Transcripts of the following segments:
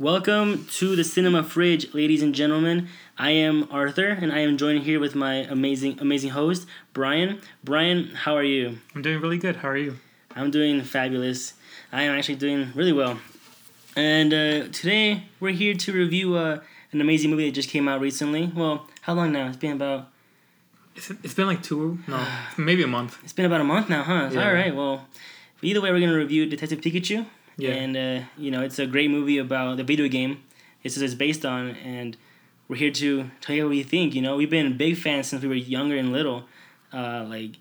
Welcome to the Cinema Fridge, ladies and gentlemen. I am Arthur, and I am joined here with my amazing, amazing host, Brian. Brian, how are you? I'm doing really good. How are you? I'm doing fabulous. I am actually doing really well. And uh, today we're here to review uh, an amazing movie that just came out recently. Well, how long now? It's been about It's, it's been like two, no, maybe a month. it's been about a month now, huh? Yeah. All right. Well, either way, we're gonna review Detective Pikachu. Yeah. And uh, you know, it's a great movie about the video game. It's it's based on, and we're here to tell you what we think. You know, we've been big fans since we were younger and little. Uh, like,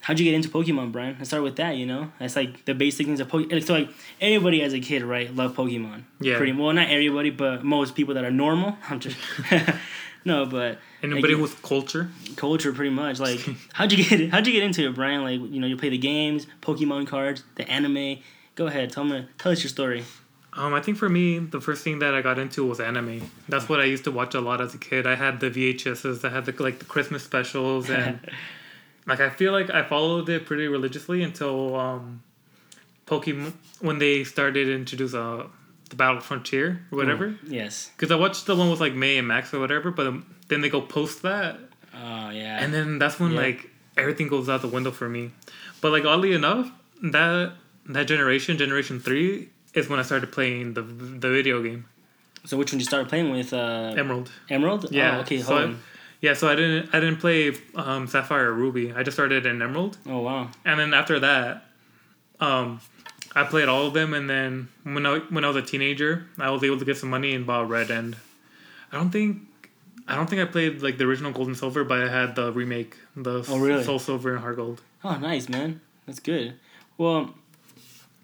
how'd you get into Pokemon, Brian? Let's start with that. You know, that's like the basic things of Pokemon. So like everybody as a kid, right, love Pokemon. Yeah. Pretty well, not everybody, but most people that are normal. I'm just no, but Anybody Like- with culture? culture pretty much like how'd you get how'd you get into it brian like you know you play the games pokemon cards the anime go ahead tell me tell us your story Um, I think for me, the first thing that I got into was anime. That's what I used to watch a lot as a kid. I had the VHSs. I had the like the Christmas specials, and like I feel like I followed it pretty religiously until um, Pokemon when they started introduce uh, the Battle Frontier or whatever. yes Because I watched the one with like May and Max or whatever, but um, then they go post that, oh yeah and then that's when like everything goes out the window for me. But like oddly enough, that that generation, generation three, is when I started playing the the video game so which one did you started playing with uh Emerald. emerald Yeah. oh, okay so hold I, on. yeah, so I didn't I didn't play um, Sapphire or Ruby. I just started in Emerald, oh wow and then after that, um, I played all of them. And then when I when I was a teenager, I was able to get some money and bought Red. And I don't think. I don't think I played like the original Gold and Silver, but I had the remake, the Oh, really? Soul Silver and Heart Gold. oh nice man that's good well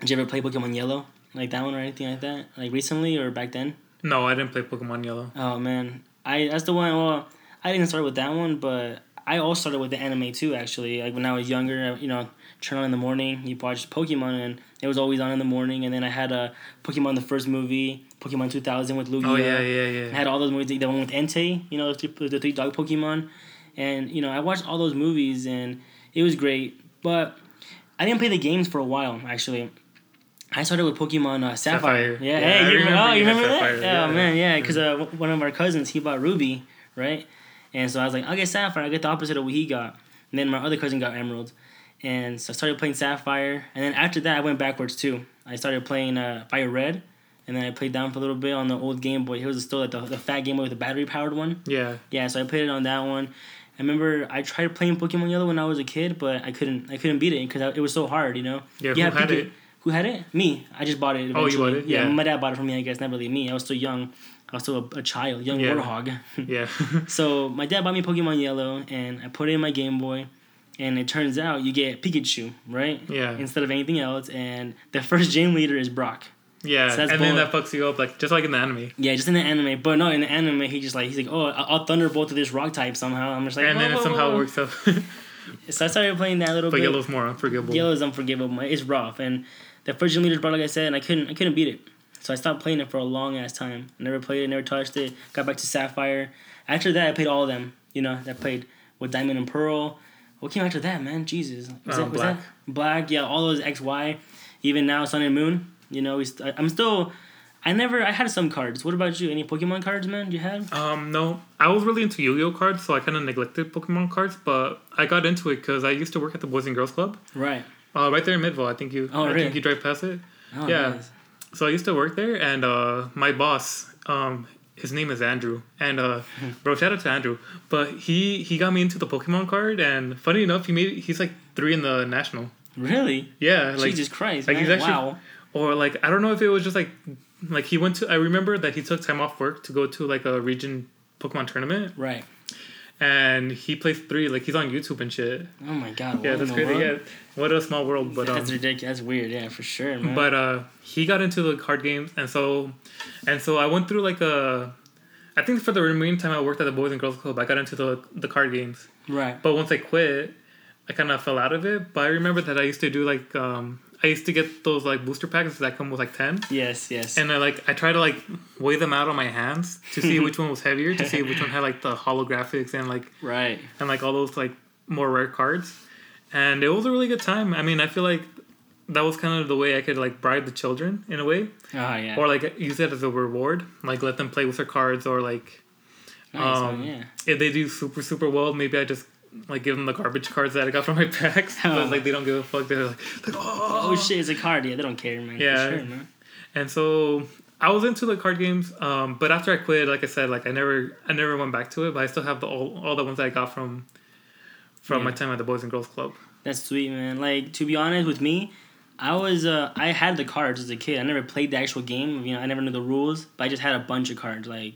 did you ever play pokemon yellow like that one or anything like that like recently or back then No, I didn't play Pokemon Yellow. Oh man, I that's the one. Well, I didn't start with that one, but I also started with the anime too. Actually, like when I was younger, you know, turn on in the morning, you watch Pokemon, and it was always on in the morning. And then I had a Pokemon the first movie, Pokemon two thousand with Lugia. Oh yeah, yeah, I yeah. had all those movies. The one with Entei, you know, the three, the three dog Pokemon, and you know, I watched all those movies, and it was great. But I didn't play the games for a while. Actually, I started with Pokemon uh, Sapphire. Sapphire. Yeah, Yeah, hey, you remember, oh, you had remember that? Sapphire, Yeah, yeah. man, yeah, because uh, one of our cousins he bought Ruby, right? And so I was like, I'll get Sapphire. I get the opposite of what he got. And then my other cousin got Emerald, and so I started playing Sapphire. And then after that, I went backwards too. I started playing uh, Fire Red, and then I played down for a little bit on the old Game Boy. It was still like the, the fat Game Boy with the battery powered one. Yeah. Yeah, so I played it on that one. I remember I tried playing Pokemon Yellow when I was a kid, but I couldn't. I couldn't beat it because it was so hard. You know. Yeah, You who have had people- it? Who had it? Me. I just bought it. Oh, you bought it? Yeah, Yeah. my dad bought it for me. I guess not really me. I was still young. I was still a, a child, young Yeah. warthog. Yeah. so my dad bought me Pokemon Yellow, and I put it in my Game Boy. And it turns out you get Pikachu, right? Yeah. Instead of anything else, and the first gym leader is Brock. yeah. So and then that fucks you up, like just like in the anime. Yeah, just in the anime, but no, in the anime, he just like he's like, oh, I'll thunderbolt to this rock type somehow. I'm just like, and then whoa, it whoa, somehow whoa. works out. So I started playing that a little but bit. yellow's more unforgivable. Yellow is unforgivable. It's rough, and the first gym leader's Brock, like I said, and I couldn't, I couldn't beat it. So I stopped playing it for a long ass time. I never played it, never touched it. Got back to Sapphire. After that, I played all of them. You know, I played with Diamond and Pearl. What came after that, man? Jesus, was, Uh, that, was Black. that Black? Yeah, all those X Y. Even now, Sun and Moon. You know, we st- I'm still. I never. I had some cards. What about you? Any Pokemon cards, man? You had? Um, no, I was really into Yu-Gi-Oh cards, so I kind of neglected Pokemon cards. But I got into it because I used to work at the Boys and Girls Club, Right. Uh, right there in Midvale. I think you, Oh, I really? think you drive past it. Oh, Yeah. nice. So I used to work there, and uh, my boss, um, his name is Andrew, and uh, bro, shout out to Andrew. But he he got me into the Pokemon card, and funny enough, he made he's like three in the national. Really? Yeah, like Jesus Christ, like man. he's actually- wow. or like I don't know if it was just like like he went to. I remember that he took time off work to go to like a region Pokemon tournament, Right. And he placed three. Like he's on YouTube and shit. Oh my God. Yeah, that's crazy. world? Yeah, what a small world. But um, that's ridiculous. That's weird. Yeah, for sure, man. but uh, he got into the card games, and so and so I went through like a. I think for the remaining time I worked at the Boys and Girls Club, I got into the the card games. right. But once I quit, I kind of fell out of it. But I remember that I used to do like um, I used to get those like booster packs that come with like ten. Yes. Yes. And I like I try to like weigh them out on my hands to see which one was heavier, to see which one had like the holographics and like right. and like all those like more rare cards. And it was a really good time. I mean, I feel like that was kind of the way I could like bribe the children in a way, Oh yeah. or like use it as a reward, like let them play with their cards, or like nice, um, man, yeah. if they do super super well, maybe I just like give them the garbage cards that I got from my packs, Oh. but like they don't give a fuck. They're like, like oh, Oh shit, it's a card. Yeah, they don't care, man. Yeah. sure, man. And so I was into the card games, um, but after I quit, like I said, like I never, I never went back to it. But I still have the all, all the ones that I got from, from my time at the Boys and Girls Club. That's sweet, man. Like to be honest with me, I was uh I had the cards as a kid. I never played the actual game. You know, I never knew the rules, but I just had a bunch of cards. Like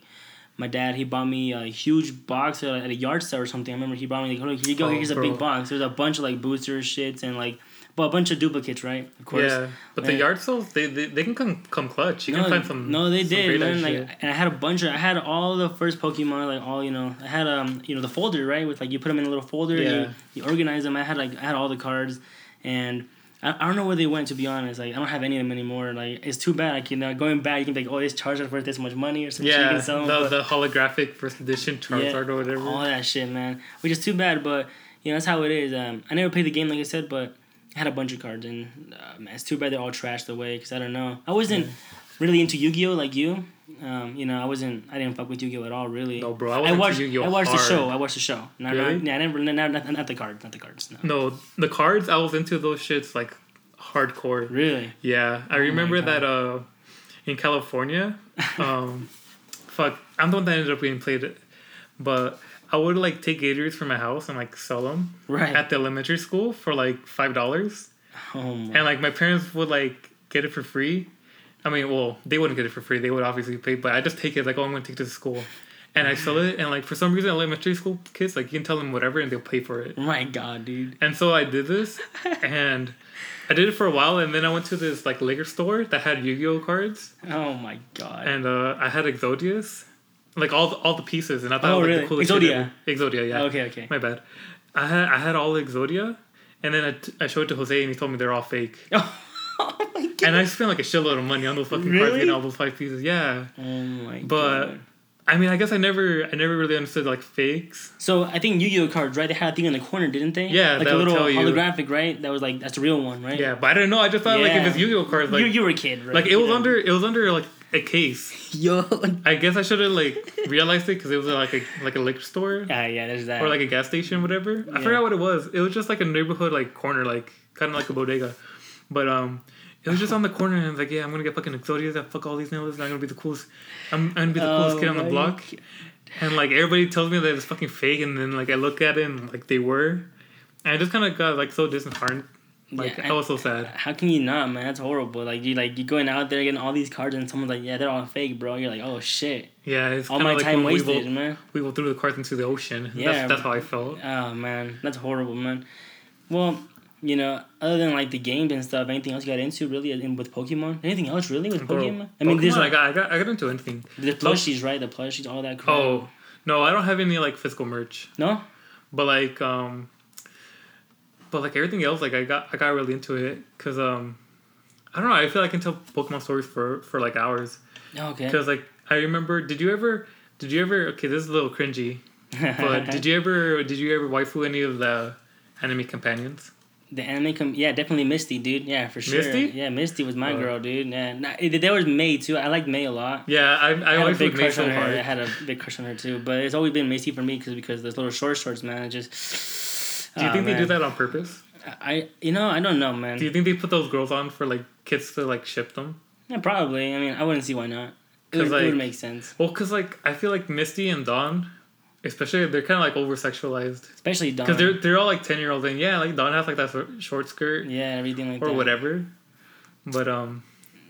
my dad, he bought me a huge box at a, yard sale or something. I remember he brought me like, "Oh, here you go. Oh, Here's a big box. There's a bunch of like booster shits and like, but a bunch of duplicates, right? Of course. Yeah, but the yard sales, they, they, they can come come clutch. You no, can find some. no, they some did, man. Like, and I had a bunch of, I had all the first Pokemon, like all you know. I had um, you know, the folder, right? With like you put them in a little folder, Yeah. you, you organize them. I had like I had all the cards, and I, I don't know where they went to be honest. Like I don't have any of them anymore. Like it's too bad. Like you know, going back, you can be like, oh, this Charizard worth this much money or something. yeah, you can sell 'em, the, but- the holographic first edition Charizard or whatever. all that shit, man. Which is too bad, but you know that's how it is. Um, I never played the game like I said, but I had a bunch of cards, and uh, man, it's too bad they're all trashed away. Cause I don't know, I wasn't really into Yu Gi Oh like you. Um, you know, I wasn't. I didn't fuck with Yu Gi Oh at all, really. No, bro, I, I, watched. Yu-Gi-Oh I watched hard. the show. I watched the show. Not, Really? not, yeah, I never. Not, not, not the cards. Not the cards. No. No, the cards, I was into those shits like hardcore. Really? Yeah, I Oh remember that uh, in California, um, fuck, I'm the one that ended up getting played it, but I would like take Gators from my house and like sell them Right. at the elementary school for like five dollars, oh my. and like my parents would like get it for free. I mean, well, they wouldn't get it for free; they would obviously pay, but I just take it like, oh, I'm gonna take it to school. And I sell it, and like for some reason, elementary school kids like you can tell them whatever, and they'll pay for it. my God, dude. And so I did this, and I did it for a while, and then I went to this like liquor store that had Yu-Gi-Oh cards, Oh my God. and uh, I had Exodius, like all the, all the pieces, and I thought Oh, like really? the coolest Exodia. shit ever. Exodia, yeah. okay. Okay. My bad. I had I had all Exodia, and then I, t- I showed it to Jose, and he told me they're all fake. oh my God. And I spent like a shitload of money on those fucking cards, Really? getting all those five pieces. Yeah, Oh my but God. But I mean, I guess I never I never really understood like fakes. So I think Yu-Gi-Oh cards, right? They had a thing in the corner, didn't they? Yeah, like that a would little tell you. holographic, right? That was like that's the real one, right? Yeah, but I didn't know. I just thought like if Yeah. it's Yu-Gi-Oh cards, like you, you were a kid, right? like it was Yeah. under it was under like a case. Yo. I guess I should have like realized it because it was like a like a liquor store Yeah, yeah. There's that. or like a gas station, whatever. I Yeah. forgot what it was. It was just like a neighborhood like corner, like kind of like a bodega, but um. It was just on the corner, and I was like, "Yeah, I'm gonna get fucking Exodias. I fuck all these niggas. I'm gonna be the coolest. I'm, I'm gonna be the coolest Oh kid on the oh my block." And like everybody tells me that it's fucking fake, and then like I look at it and like they were, and I just kind of got like so disheartened. Like Yeah, I was so sad. How can you not, man? That's horrible. Like you, like you going out there getting all these cards, and someone's like, "Yeah, they're all fake, bro." You're like, "Oh shit!" Yeah, it's All my like time when we wasted, will, man. we will throw the cards into the ocean. Yeah. that's, that's how I felt. Oh man, that's horrible, man. Well, you know, other than like the games and stuff, anything else you got into really in, with Pokemon? Anything else really with Bro, Pokemon? I mean, there's Pokemon, I like got, I got, I got into anything. the plushies, right? The plushies, all that crap. Oh no, I don't have any like physical merch, no, but like um, but like everything else, like I got, I got really into it because um, I don't know. I feel like I can tell Pokemon stories for for like hours okay. because like I remember. Did you ever? Did you ever? Okay, this is a little cringy, but did you ever? Did you ever waifu any of the anime companions? The anime, com- yeah, definitely Misty, dude. Yeah, for sure. Misty? Yeah, Misty was my Oh. girl, dude. Yeah, nah, there was May too. I liked May a lot. Yeah, I, I, I had a always big looked May crush so on her. I had a big crush on her too. But it's always been Misty for me because because those little short shorts, man. It just. Do you Ah, think they do that on purpose? I you know I don't know, man. Do you think they put those girls on for like kids to like ship them? yeah, probably. I mean, I wouldn't see why not. It would, it would make sense, Well, cause like I feel like Misty and Dawn, especially they're kind of like over sexualized. especially Dawn. Cause they're they're all like ten year olds and yeah, like Dawn has like that short- short skirt yeah, everything like or that. whatever. But um,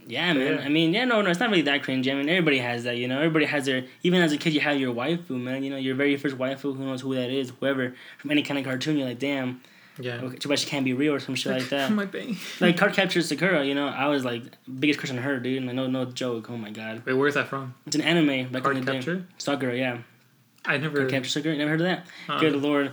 Yeah, man. Yeah. I mean, yeah, no, no, it's not really that cringe. I mean, everybody has that, you know. Everybody has their. Even as a kid, you have your waifu, man. You know, your very first waifu. Who knows who that is? Whoever from any kind of cartoon. You're like, damn. yeah. Okay, too bad she can't be real or some shit like that. My bang. like Cardcaptor Sakura, you know, I was like biggest crush on her, dude. Like, no, no joke. Oh my god, Wait, where's that from? it's an anime back Card in the day. capture? Sakura, yeah, I never. Cardcaptor Sakura. You never heard of that? Uh-uh. Good lord.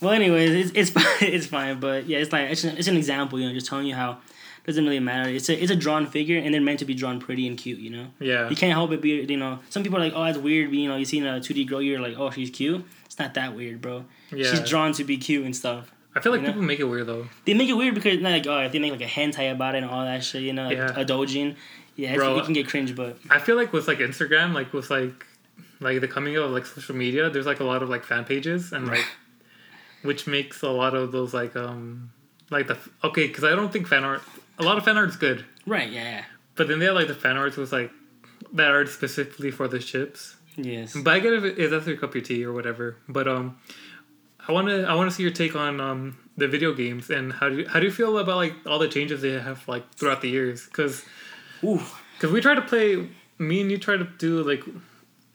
Well, anyways, it's it's fine. It's fine, but yeah, it's like it's an, it's an example, you know, just telling you how it doesn't really matter. It's a it's a drawn figure, and they're meant to be drawn pretty and cute, you know. Yeah. You can't help it be, you know. Some people are like, oh, that's weird. But, you know, you see a two D girl, you're like, oh, she's cute. It's not that weird, bro. Yeah. She's drawn to be cute and stuff. I feel like You know? people make it weird though. They make it weird because like oh if they make like a hentai about it and all that shit, you know, like Yeah. a dojin. Yeah, Bro. it can get cringe, but I feel like with like Instagram, like with like like the coming of like social media, there's like a lot of like fan pages and like which makes a lot of those like um like the okay because I don't think fan art a lot of fan art is good, right, yeah, but then they have like the fan arts was like that art specifically for the ships. yes. But I get if, it, if that's your cup of tea or whatever. But um, I want to I want to see your take on um the video games and how do you, how do you feel about like all the changes they have like throughout the years? Because Ooh, because we try to play me and you try to do like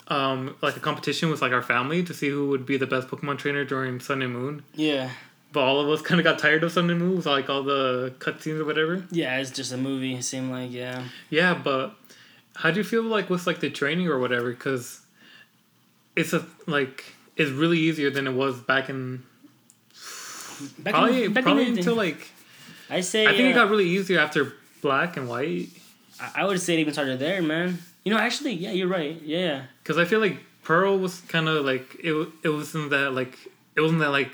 um like a competition with like our family to see who would be the best Pokemon trainer during Sun and Moon. yeah, But all of us kind of got tired of Sun and Moon with like all the cutscenes or whatever. yeah. It's just a movie. It seemed like yeah. Yeah, but how do you feel like with like the training or whatever? Because it's a like it's really easier than it was back in Back probably in, back probably in until like I say I think it uh, got really easier after Black and White. I I would say it even started there, man. You know, actually, yeah, you're right. Yeah, Because I feel like Pearl was kind of like it. It wasn't that like it wasn't that like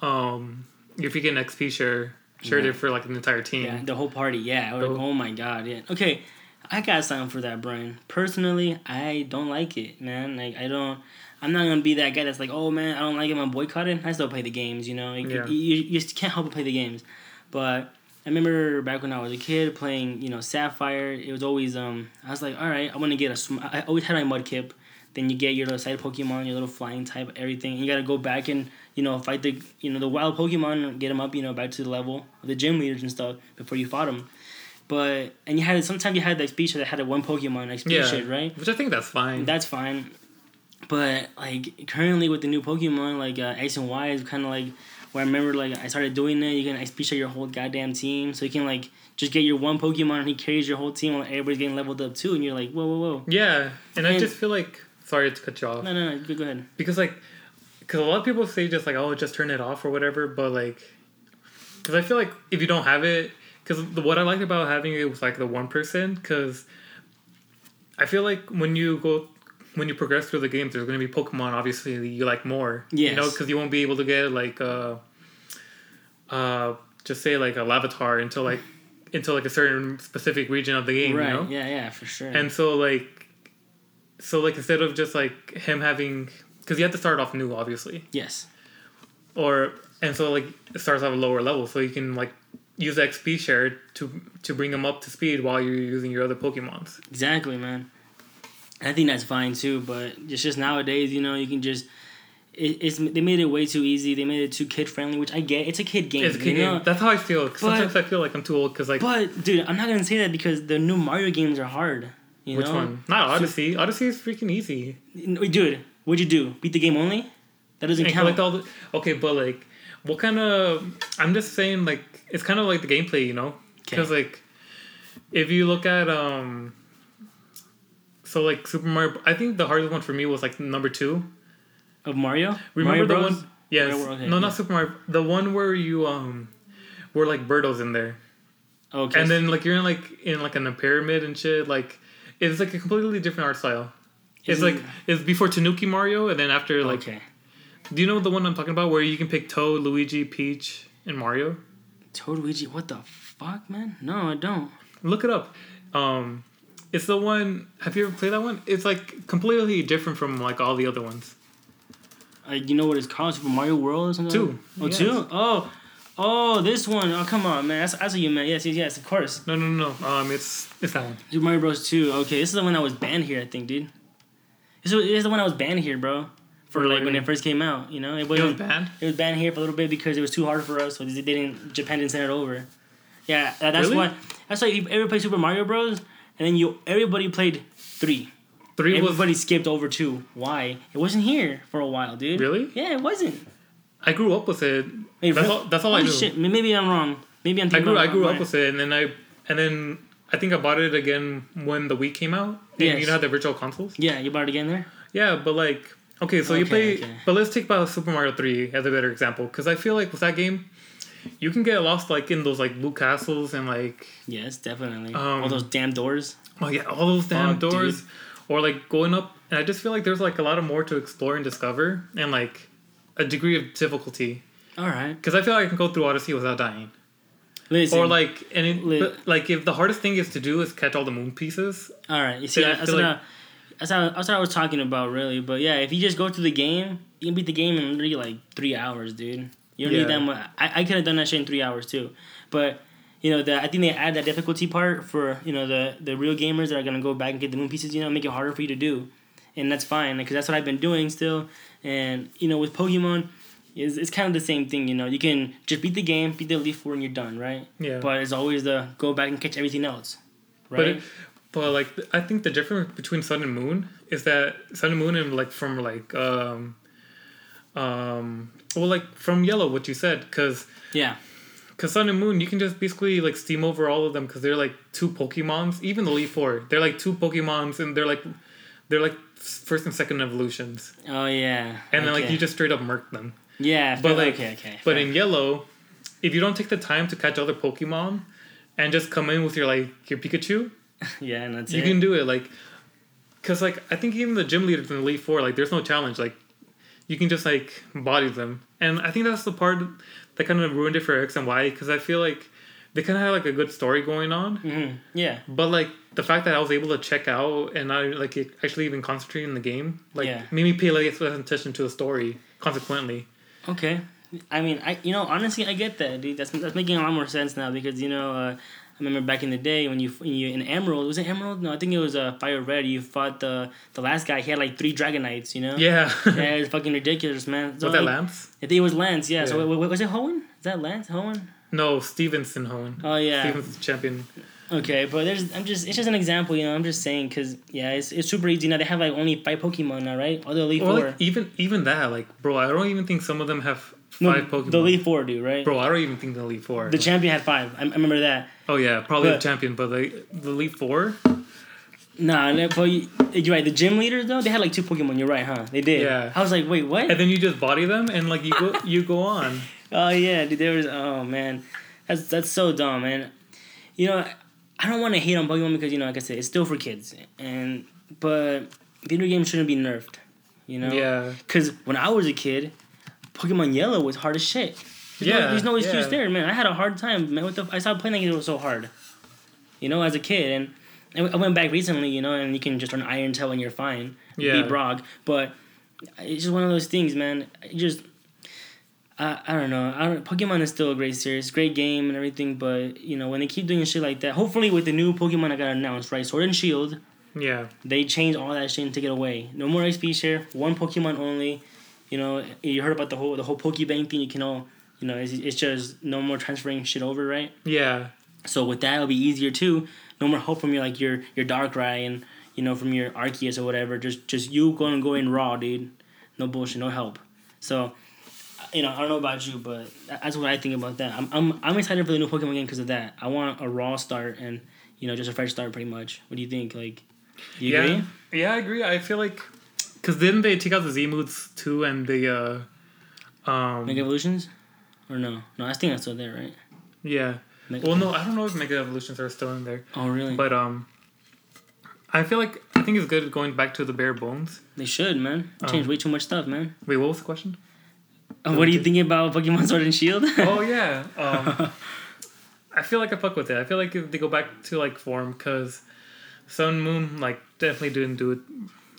um if you get an XP share shared Yeah. it for like an entire team. yeah, the whole party. Yeah, like, The- oh my god, yeah. Okay, I got something for that, Brian. Personally, I don't like it, man. Like, I don't. I'm not gonna be that guy that's like, oh man, I don't like it. I'm boycotting. I still play the games, you know. You, Yeah. you, you just can't help but play the games. But I remember back when I was a kid playing, you know, Sapphire. It was always um. I was like, all right, I want to get a. Sm- I always had my Mudkip. Then you get your little side Pokemon, your little flying type, everything. And you gotta go back and you know fight the you know the wild Pokemon, get them up, you know, back to the level of the gym leaders and stuff before you fought them. But and you had sometimes you had the XP that had a one Pokemon XP Yeah. right? Which I think that's fine. That's fine. But like currently with the new Pokemon, like uh, X and Y is kind of like where I remember like I started doing it. You can XP share your whole goddamn team, so you can like just get your one Pokemon and he carries your whole team while everybody's getting leveled up too, and you're like, whoa, whoa, whoa. yeah, and I just feel like sorry to cut you off No, no, no, go, go ahead. because like because a lot of people say just like oh just turn it off or whatever, but like because I feel like if you don't have it because what I liked about having it was like the one person because I feel like when you go when you progress through the game, there's going to be Pokemon obviously that you like more. Yes. You know, because you won't be able to get like uh, uh, just say like a Larvitar until like until like a certain specific region of the game. right? You know? Yeah, yeah, for sure. And so like, so like instead of just like him having, because you have to start off new, obviously, yes, or and so like it starts off a lower level, so you can like use XP share to to bring them up to speed while you're using your other Pokemons. exactly, man. I think that's fine too, but it's just nowadays, you know, you can just. It, it's they made it way too easy. They made it too kid friendly, which I get. It's a kid game. It's a kid you know? game. That's how I feel. But- sometimes I feel like I'm too old because like But dude, I'm not gonna say that because the new Mario games are hard. You which know? one? Not Odyssey. Odyssey is freaking easy. Dude, what'd you do? Beat the game only? That doesn't And count. collect all the okay, but like, what kind of? I'm just saying like it's kind of like the gameplay, you know, because like, if you look at um. So like Super Mario, I think the hardest one for me was like number two. of Mario. Remember Mario the Bros? one? Yes. World, okay, no, yeah. not Super Mario. The one where you um, were like Birdos in there, Okay. and then like you're in like in like in a pyramid and shit. Like it's like a completely different art style. It's Isn't- like it's before Tanuki Mario, and then after like. okay. Do you know the one I'm talking about where you can pick Toad, Luigi, Peach, and Mario? Toad Luigi, what the fuck, man? No, I don't. Look it up. Um, it's the one. Have you ever played that one? It's like completely different from like all the other ones. Uh, you know what it's called? Super Mario World or something? Two. Oh, Yes. two? Oh, oh, this one. Oh, come on, man. That's, that's what you meant. Yes, yes, yes, of course. No, no, no. no. Um, it's it's that one. Super Mario Bros. 2. Okay, this is the one that was banned here, I think, dude. This is, the one that was banned here, bro. For like when it first came out, you know? It was banned. It was banned here for a little bit because it was too hard for us, so they didn't. Japan didn't send it over. Yeah, that, that's Really? why. That's why if you ever play Super Mario Bros. And then you everybody played three. Three was Everybody skipped over two. Why? It wasn't here for a while, dude. really. Yeah, it wasn't. I grew up with it. Wait, That's all. That's all I knew. shit! Maybe I'm wrong. Maybe I'm. I grew. I grew up right. with it, and then I and then I think I bought it again when the Wii came out. And Yes. You know how the virtual consoles. Yeah, you bought it again there. Yeah, but like, okay, so you play, okay. but let's take about Super Mario Three as a better example, because I feel like with that game, you can get lost like in those like blue castles and like, Yes, definitely. Um, All those damn doors. oh yeah, all those damn Fuck, doors, or like going up, and I just feel like there's like a lot of more to explore and discover, and like a degree of difficulty. All right. Because I feel like I can go through Odyssey without dying. Listen. Or like, and it, Li- but, like if the hardest thing is to do is catch all the moon pieces. All right. You see, Yeah, I that's, feel what I, that's, how, that's what I was talking about, really. But yeah, if you just go through the game, you can beat the game in literally like three hours, dude. You don't Yeah. need that much. I, I could have done that shit in three hours too. But you know, the, I think they add that difficulty part for you know the the real gamers that are gonna go back and get the moon pieces. You know, make it harder for you to do, and that's fine because that's what I've been doing still. And you know, with Pokemon. It's, it's kind of the same thing, you know. You can just beat the game, beat the Elite Four, and you're done, right? Yeah. But it's always the go back and catch everything else, right? But it, but like I think the difference between Sun and Moon is that Sun and Moon and like from like um um well like from Yellow what you said because yeah, because Sun and Moon you can just basically like steam over all of them because they're like two Pokemons even the Elite Four they're like two Pokemons and they're like they're like first and second evolutions Oh yeah. and then like you just straight up murk them yeah, but, like- okay, okay. but in Yellow if you don't take the time to catch other Pokemon and just come in with your like your Pikachu yeah, and that's you it. can do it like because like i think even the gym leaders in the elite four like there's no challenge like you can just like body them and i think that's the part that kind of ruined it for x and y because i feel like they kind of had like a good story going on hmm Yeah, but like the fact that i was able to check out and i like actually even concentrate in the game like Yeah. made me pay less attention to the story consequently okay. I mean, I you know honestly I get that, dude. That's that's making a lot more sense now because you know uh, I remember back in the day when you you in Emerald was it Emerald? No, I think it was uh, Fire Red. You fought the the last guy. He had like three Dragonites. You know. yeah Yeah, it's fucking ridiculous, man. So, was that like, lance I think it was Lance. Yeah. So Yeah. wait, wait, was it Hoenn? Is that Lance Hoenn? no stevenson hoenn Oh yeah. stevenson's champion Okay, but there's I'm just it's just an example, you know. I'm just saying because yeah, it's, it's super easy now. They have like only five Pokemon now, right? All the Elite or Four. like even even that like bro i don't even think some of them have no, five pokemon the Elite Four do right. Bro, I don't even think the Elite Four. The champion had five. I, I remember that. oh yeah, probably But- the champion, but the the Elite Four. Nah, but you, you're right. The gym leaders though, they had like two Pokemon. You're right, huh? They did. Yeah. I was like, wait, what? And then you just body them, and like you go you go on. Oh yeah, dude. There was. Oh man, that's that's so dumb, man. You know, I don't want to hate on Pokemon because you know, like I said, it's still for kids, and but video games shouldn't be nerfed. You know. Yeah, Because when I was a kid, Pokemon Yellow was hard as shit. There's no, Yeah, there's no excuse yeah. there, man. I had a hard time, man. What the? I stopped playing like it was so hard. You know, as a kid, and and I went back recently, you know, and you can just run Iron Tail and you're fine. Yeah. Be Brock, but it's just one of those things, man. It just. I, I don't know. I don't, Pokemon is still a great series, great game and everything, but you know when they keep doing shit like that, hopefully with the new Pokemon that got announced, right, Sword and Shield, yeah, they change all that shit and take it away. No more XP share, one Pokemon only. You know, you heard about the whole the whole Pokebank thing. You can all, you know, it's, it's just no more transferring shit over, right? yeah, So with that, it'll be easier too. No more help from your like your your Darkrai and you know from your Arceus or whatever. Just just you going go in raw, dude. No bullshit, no help. So. You know, I don't know about you, but that's what I think about that. I'm, I'm, I'm excited for the new Pokemon game because of that. I want a raw start and, you know, just a fresh start pretty much. What do you think? Like, do you yeah, agree? yeah. I agree. I feel like because didn't they take out the Z moves too, and the uh, um, Mega Evolutions? Or no? No, I think that's still there, right? yeah. Mega- Well, no, I don't know if Mega Evolutions are still in there, Oh, really? but um, I feel like I think it's good going back to the bare bones. they should, man. They changed Um, way too much stuff, man. Wait, what was the question? Uh, what are you thinking about Pokemon Sword and Shield? oh yeah. Um, I feel like I fuck with it. I feel like if they go back to like form, because Sun Moon like definitely didn't do it.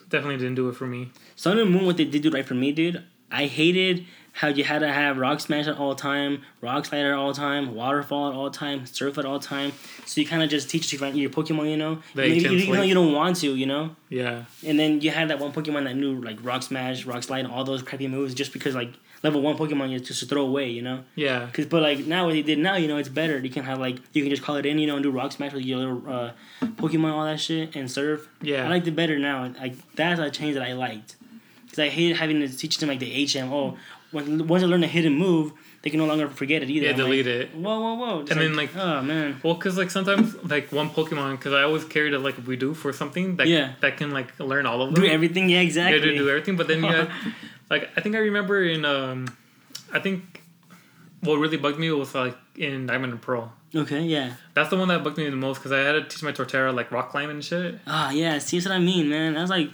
Definitely didn't do it for me. Sun and Moon, what they did do right for me, dude. I hated how you had to have Rock Smash at all time, Rock Slide at all time, Waterfall at all time, Surf at all time. So you kind of just teach your your Pokemon, you know, even, though you don't want to, you know. Yeah. And then you had that one Pokemon that knew like Rock Smash, Rock Slide, and all those crappy moves just because like level one Pokemon you just throw away, you know. Yeah. Cause, but like now what they did now, you know, it's better. You can have like you can just call it in, you know, and do rock smash with your little uh, Pokemon, all that shit, and Surf. Yeah. I liked it better now. Like that's a change that I liked. Cause I hated having to teach them like the HM. Oh, when, once I learn a hidden move, they can no longer forget it either. Yeah, I'm delete like, it. Whoa, whoa, whoa! Just And then, like- oh man, Well, cause like sometimes like one Pokemon, cause I always carried it like we do for something that Yeah. that can like learn all of them. do everything. Yeah, Yeah, exactly. to do everything. But then you had, like I think I remember in um, I think what really bugged me was like in Diamond and Pearl. Okay, yeah. That's the one that bugged me the most because I had to teach my Torterra like rock climbing and shit. Ah, yeah. See, that's what I mean, man. Was like,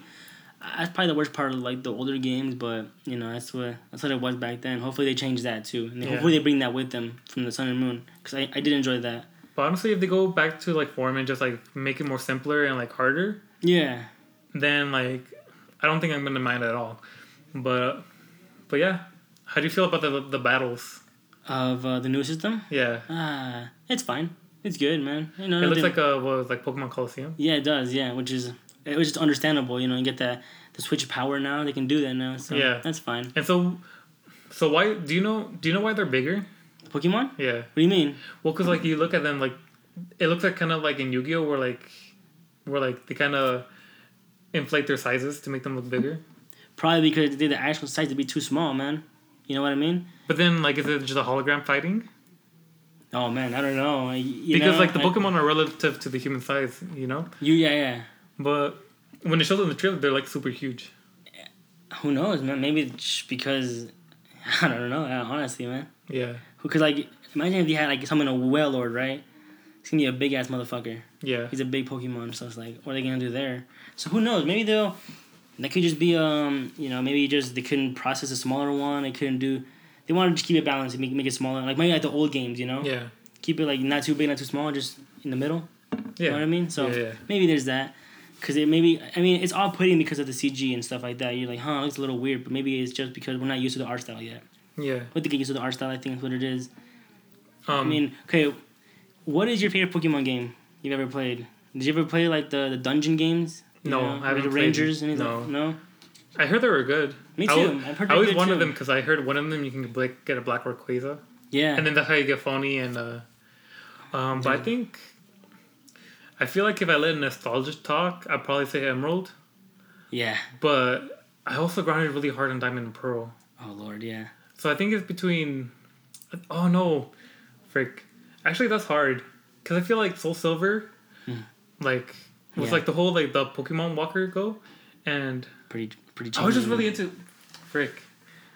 that's probably the worst part of like the older games, but you know that's what that's what it was back then. Hopefully they change that too, and Yeah. hopefully they bring that with them from the Sun and Moon because I, I did enjoy that. But honestly, if they go back to like form and just like make it more simpler and like harder, Yeah, then like I don't think I'm gonna mind at all. But but yeah, how do you feel about the the battles? of uh, the new system. Yeah, Ah, it's fine. It's good, man. You know, it looks they- like a what like Pokemon Colosseum. yeah, it does. Yeah, which is it was just understandable. You know, you get that the switch of power now. They can do that now. So Yeah. that's fine. And so, so why do you know? Do you know why they're bigger? Pokemon? Yeah. What do you mean? Well, because like you look at them, like it looks like kind of like in Yu Gi Oh, where like where like they kind of inflate their sizes to make them look bigger. Probably because they did the actual size to be too small, man. You know what I mean? But then, like, is it just a hologram fighting? Oh man, I don't know. You because know, like the I- Pokemon are relative to the human size, you know. You yeah yeah. But when they show them in the trailer, they're like super huge. Who knows, man? Maybe it's because I don't know. Honestly, man. Yeah, Because like, imagine if you had like someone a Wailord, right? It's gonna be a big ass motherfucker. yeah, He's a big Pokemon, so it's like, what are they gonna do there? So who knows? Maybe they'll. That could just be um, you know, maybe just they couldn't process a smaller one. They couldn't do. They wanted to just keep it balanced and make make it smaller, like maybe like the old games, you know. yeah, Keep it like not too big, not too small, just in the middle. yeah. You know what I mean? So yeah, yeah. maybe there's that. Cause it maybe I mean it's all putting because of the CG and stuff like that. You're like, huh, it's a little weird, but maybe it's just because we're not used to the art style yet. yeah. Have to get used to the art style. I think is what it is. Um, I mean, okay, what is your favorite Pokemon game you've ever played? Did you ever play like the, the dungeon games? No, know, I haven't the played- Rangers. Anything? no. no. I heard they were good. Me I too. al- I've heard I always wanted too. them because I heard one of them you can like get a black Rayquaza, Yeah. and then that's how you get Phony and. uh um, but I think, I feel like if I let a nostalgia talk, I'd probably say Emerald. yeah. But I also grinded really hard on Diamond and Pearl. Oh lord, yeah. So I think it's between. Oh no, frick! Actually, that's hard because I feel like Soul Silver, like was Hmm. Yeah. like the whole like the Pokemon Walker go, and Pretty pretty. I was just really into, frick.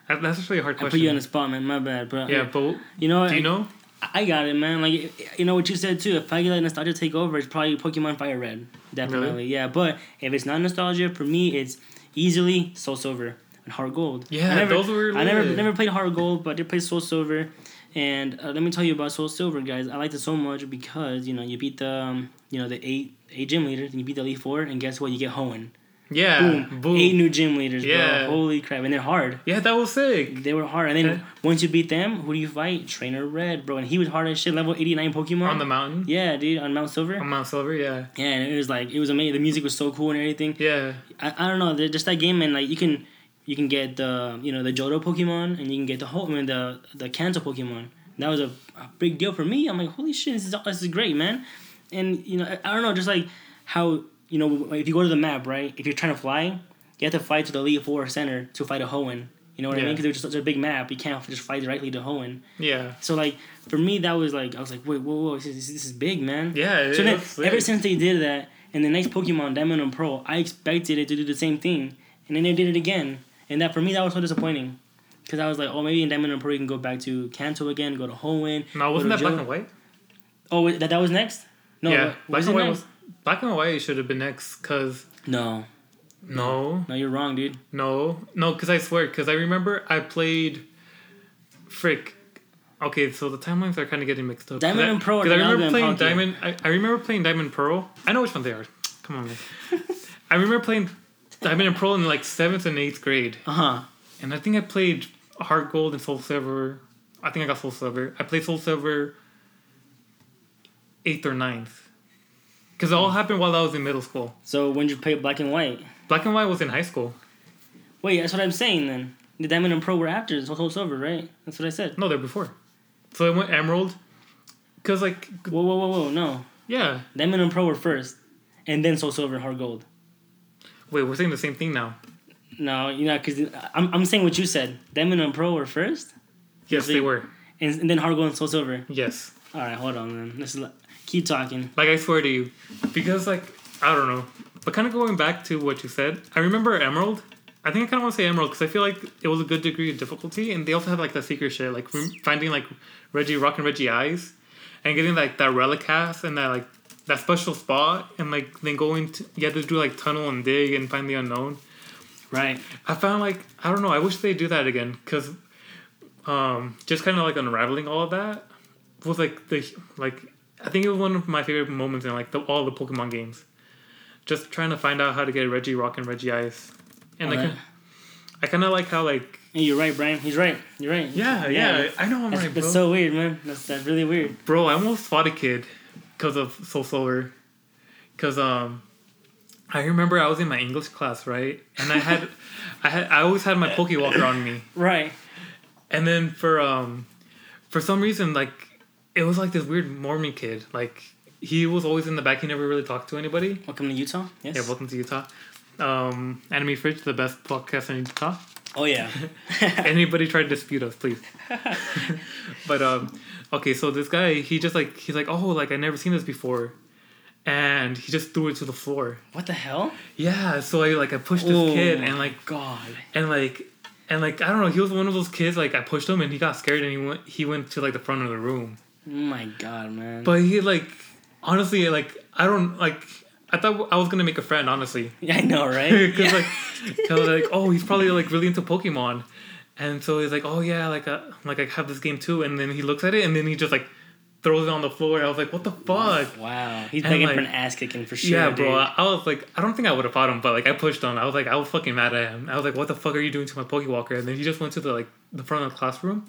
That- That's actually a hard I put you on the spot, man. My bad, but yeah, but you know do you know? I got it, man. Like you know what you said too. If I get let nostalgia take over, it's probably Pokemon Fire Red. Definitely, Really? yeah. But if it's not nostalgia, for me, it's easily Soul Silver and Heart Gold. Yeah, I never, those were I never never played Heart Gold, but I did play Soul Silver. And uh, let me tell you about Soul Silver, guys. I liked it so much because you know you beat the um, you know the eight eight gym leaders, and you beat the elite four, and guess what? You get Hoenn. Yeah, Boom, boom. eight new gym leaders, Yeah. bro. Holy crap! And they're hard. Yeah, that was sick. They were hard. And then Okay. once you beat them, who do you fight? Trainer Red, bro. And he was hard as shit, level 89 Pokemon. On the mountain, yeah, dude, on Mount Silver. on Mount Silver. Yeah, yeah, and it was like, it was amazing. The music was so cool and everything. yeah, I, I don't know, just that game, and like, you can you can get the, you know, the Johto Pokemon, and you can get the whole, I mean, the, the Kanto Pokemon. That was a, a big deal for me. I'm like, holy shit, this is, this is great, man. And, you know, I, I don't know, just like how, you know, if you go to the map, right, if you're trying to fly, you have to fly to the Elite Four Center to fight a Hoenn. You know what I mean? Because it's such a big map, you can't just fly directly to Hoenn. yeah, So like for me, that was like I was like, wait, whoa, whoa, this is, this is big, man. yeah. It So then, ever since they did that, and the next Pokemon Diamond and Pearl, I expected it to do the same thing, and then they did it again, and that for me that was so disappointing, because I was like, oh, maybe in Diamond and Pearl you can go back to Kanto again, go to Hoenn. no, wasn't that black Johto. and white? Oh, wait, that that was next. No, yeah, black and white next? was black and white should have been next. Cause No, no, no, you're wrong, dude. No, no, because I swear, because I remember I played. Frick. Okay, so the timelines are kind of getting mixed up. Diamond I- and Pearl are 'cause I remember playing Diamond. I, I remember playing Diamond Pearl. I know which one they are. Come on, man. I remember playing Diamond and Pearl in like seventh and eighth grade, Uh huh. and I think I played Heart Gold and Soul Silver. I think I got Soul Silver. I played Soul Silver eighth or ninth, because it all happened while I was in middle school. So when did you play Black and White? Black and White was in high school. Wait, that's what I'm saying then. The Diamond and Pearl were after Soul Silver, right? That's what I said. No, they're before. So I went Emerald. Cause like Whoa, whoa, whoa, whoa, no. yeah. Diamond and Pearl were first, and then Soul Silver, Heart Gold. Wait, we're saying the same thing now. No, you know, because I'm, I'm saying what you said. Them and Pearl were first, Yes, they- they were. and, and then Heart Gold and Soul Silver. Yes. All right, hold on, then. Let's keep talking. Like I swear to you, because like I don't know, but kind of going back to what you said, I remember Emerald. I think I kind of want to say Emerald because I feel like it was a good degree of difficulty, and they also had like the secret shit, like finding like Regirock and Regice, and getting like that relic cast and that like that special spot, and like then going to you had to do like tunnel and dig and find the unknown. Right. I found like I don't know. I wish they do that again because, um, just kind of like unraveling all of that was like the like I think it was one of my favorite moments in like the, all the Pokemon games. Just trying to find out how to get Regirock and Regice, and like yeah. I kind of like how like Hey, you're right, Brian. He's right. You're right. yeah yeah, I know I'm That's, right bro. that's so weird, man. That's that's really weird. bro I almost fought a kid because of Soul Silver, because um. I remember I was in my English class, right? And I had, I had, I always had my Pokewalker on me. Right. And then for um for some reason like it was like this weird Mormon kid. Like he was always in the back, he never really talked to anybody. Welcome to Utah. Yes. Yeah, welcome to Utah. Um Anime Fridge, the best podcast in Utah. Oh yeah. Anybody try to dispute us, please. but um okay, so this guy, he just like he's like, Oh, like I never seen this before. And he just threw it to the floor. what the hell? Yeah, so I like I pushed this Oh kid and like God. and like and like I don't know, he was one of those kids like I pushed him and he got scared and he went he went to like the front of the room. Oh my God, man. But he like honestly like I don't like I thought I was gonna make a friend honestly yeah, I know, right? because like I was like oh he's probably like really into Pokemon, and so he's like oh yeah like uh, like I have this game too and then he looks at it and then he just like throws it on the floor. I was like what the fuck. Wow. He's And, begging like- for an ass kicking for sure. yeah, bro. dude. I, I was like, I don't think I would have fought him, but like, I pushed him. I was like, I was fucking mad at him. I was like, what the fuck are you doing to my Pokewalker? And then he just went to the like the front of the classroom.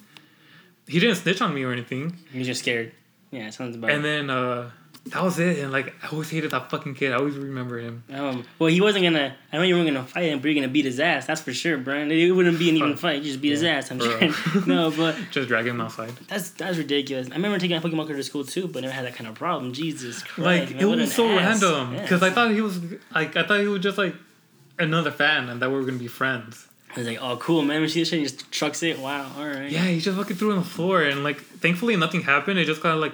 He didn't snitch on me or anything. He's just scared. Yeah, sounds about. And then uh that was it. And like, I always hated that fucking kid. I always remember him. Um, well, he wasn't gonna. I know you weren't gonna fight him, but you're gonna beat his ass. That's for sure, Brian. It wouldn't be an even fight. You just beat his ass. I'm bro. sure. no, but Just drag him outside. that's that's ridiculous. I remember taking a Pokemon card to school too, but never had that kind of problem. Jesus Christ! Like, man, it was so ass. random Yeah. because I thought he was like, I thought he was just like another fan and that we were gonna be friends. I was like, oh, cool, man. When she shit, he just trucks it. Wow, all right. Yeah, he just fucking threw it on the floor and like, thankfully nothing happened. It just kind of like,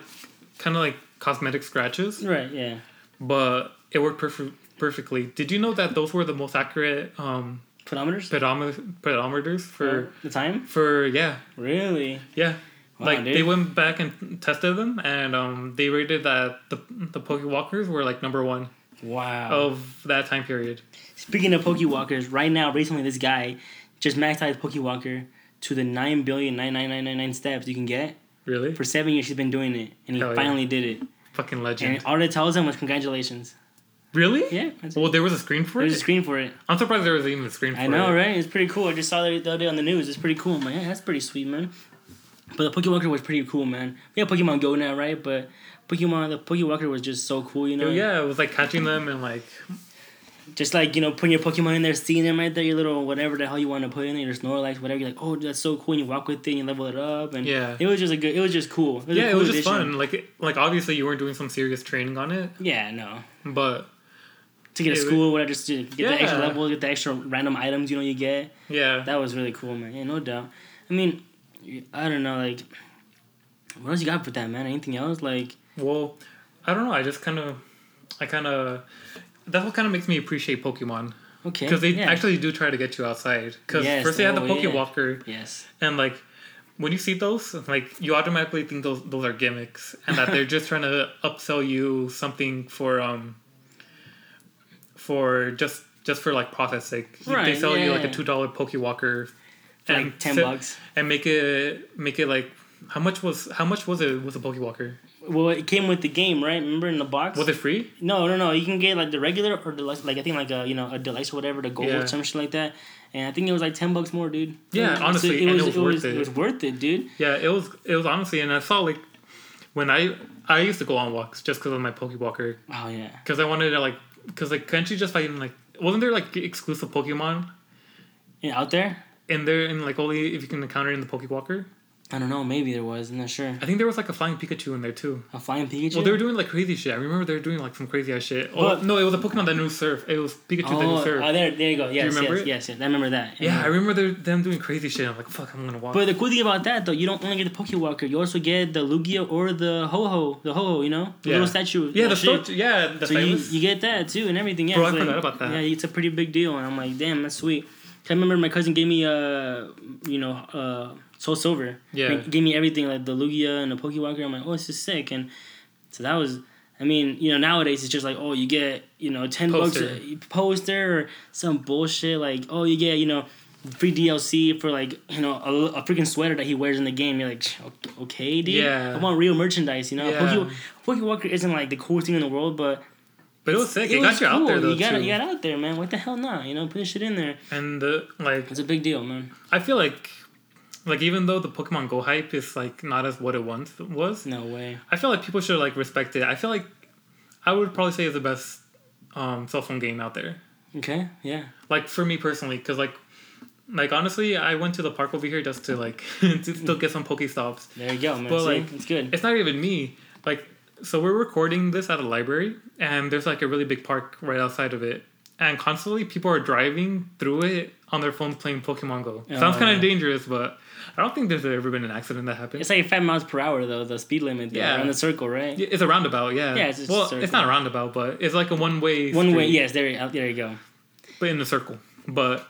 kind of like cosmetic scratches. Right. Yeah. but it worked perf- perfectly. Did you know that those were the most accurate um, Pedometers pedometer- pedometers for the time. for yeah Really? yeah. Wow, like dude. they went back and tested them, and um, they rated that the the Pokewalkers were like number one Wow. of that time period. Speaking of Pokewalkers, right now, recently, this guy just maxed out his Pokewalker to the nine billion nine nine nine nine nine steps you can get. Really, For seven years, he's been doing it, and he Hell yeah. finally did it. fucking legend. And all it tells him was congratulations. really? Yeah, Well, there was a screen for it. There was a screen for it. I'm surprised there was even a screen for it. I know, it. right? It's pretty cool. I just saw that the other day on the news. It's pretty cool. I'm like, yeah, that's pretty sweet, man. But the Pokewalker was pretty cool, man. We have Pokemon Go now, right? But Pokemon, the Pokewalker was just so cool, you know? Yeah, it was like catching them and like Just like, you know, putting your Pokemon in there, seeing them right there, your little whatever the hell you want to put in there, your Snorlax, whatever. You're like, oh, that's so cool. And you walk with it and you level it up. And Yeah. it was just a good, it was just cool. It was yeah, it was just addition. fun. Like like obviously you weren't doing some serious training on it, Yeah, no. but To get a school, school, whatever, just to get the extra Yeah. levels, get the extra random items, you know, you get. yeah. That was really cool, man. Yeah, no doubt. I mean, I don't know, like, what else you got for that, man? Anything else? Like, Well, I don't know. I just kind of, I kind of, that's what kind of makes me appreciate Pokemon okay. because they yeah. actually do try to get you outside. Because Yes, first they had the oh, yeah. Pokewalker, Yes. and like when you see those, like you automatically think those those are gimmicks, and that they're just trying to upsell you something for um, for just just for like profit's sake. they Right, sell you like a two dollar Pokewalker, For like 10 sit- bucks. and make it make it like. How much was how much was it was a Pokewalker? Well, it came with the game, right? Remember in the box? Was it free? No, no, no. You can get like the regular or deluxe, like I think like a you know a deluxe or whatever, the gold Yeah. or some shit like that. And I think it was like ten bucks more, dude. Yeah, So honestly, and it was worth It it. was worth it, dude. Yeah, it was it was honestly, and I saw like when I I used to go on walks just because of my Pokewalker Oh yeah. because I wanted to like because like couldn't you just find like wasn't there like exclusive Pokemon Yeah, out there. in there and like only if you can encounter it in the Pokewalker? I don't know. Maybe there was. I'm not sure. I think there was like a flying Pikachu in there too. A flying Pikachu. Well, they were doing like crazy shit. I remember they were doing like some crazy ass shit. Oh no, it was a Pokemon that knew Surf. It was Pikachu that knew Oh, Surf. oh, there, there you go. Yes, remember yes, yes, yes. I remember that. yeah, I remember them doing crazy shit. I'm like, fuck, I'm gonna walk. But the cool thing about that though, you don't only get the Pokewalker, you also get the Lugia or the Ho-Oh, the Ho-Oh, you know, the Yeah. little statue. yeah, the sto- yeah, the So you, you get that too and everything. Yeah, Bro, I like- forgot about that. Yeah, it's a pretty big deal, and I'm like, damn, that's sweet. I remember my cousin gave me uh, you know, uh, Soul Silver. Yeah. Like, gave me everything like the Lugia and the Pokewalker. I'm like, oh, this is sick, and so that was I mean, you know, nowadays it's just like, oh, you get, you know, ten Poster. bucks a poster or some bullshit like, oh, you get, you know, free DLC for like, you know, a, a freaking sweater that he wears in the game. You're like, okay, dude. Yeah. I want real merchandise. You know, Yeah. Poke, Poke Walker isn't like the coolest thing in the world, but But it was sick. It, was got you out there cool. though You got too. you got out there, man. What the hell not? You know, put shit in there. And the like, It's a big deal, man. I feel like, like even though the Pokemon Go hype is like not as what it once was, No way. I feel like people should like respect it. I feel like I would probably say it's the best um, cell phone game out there. Okay. Yeah. Like for me personally, because like, like honestly, I went to the park over here just to like to still get some Pokestops. There you go, man. But, like, it's good. It's not even me. Like, so we're recording this at a library, and there's like a really big park right outside of it, and constantly people are driving through it on their phones playing Pokemon Go. Sounds Oh, kind yeah. of dangerous, but I don't think there's ever been an accident that happened. It's like five miles per hour though. The speed limit. Though, Yeah. Around the circle, right? It's a roundabout, yeah. Yeah, it's well, it's not a roundabout, but it's like a one way. One way. Yes. There. you- There you go. but in a circle. But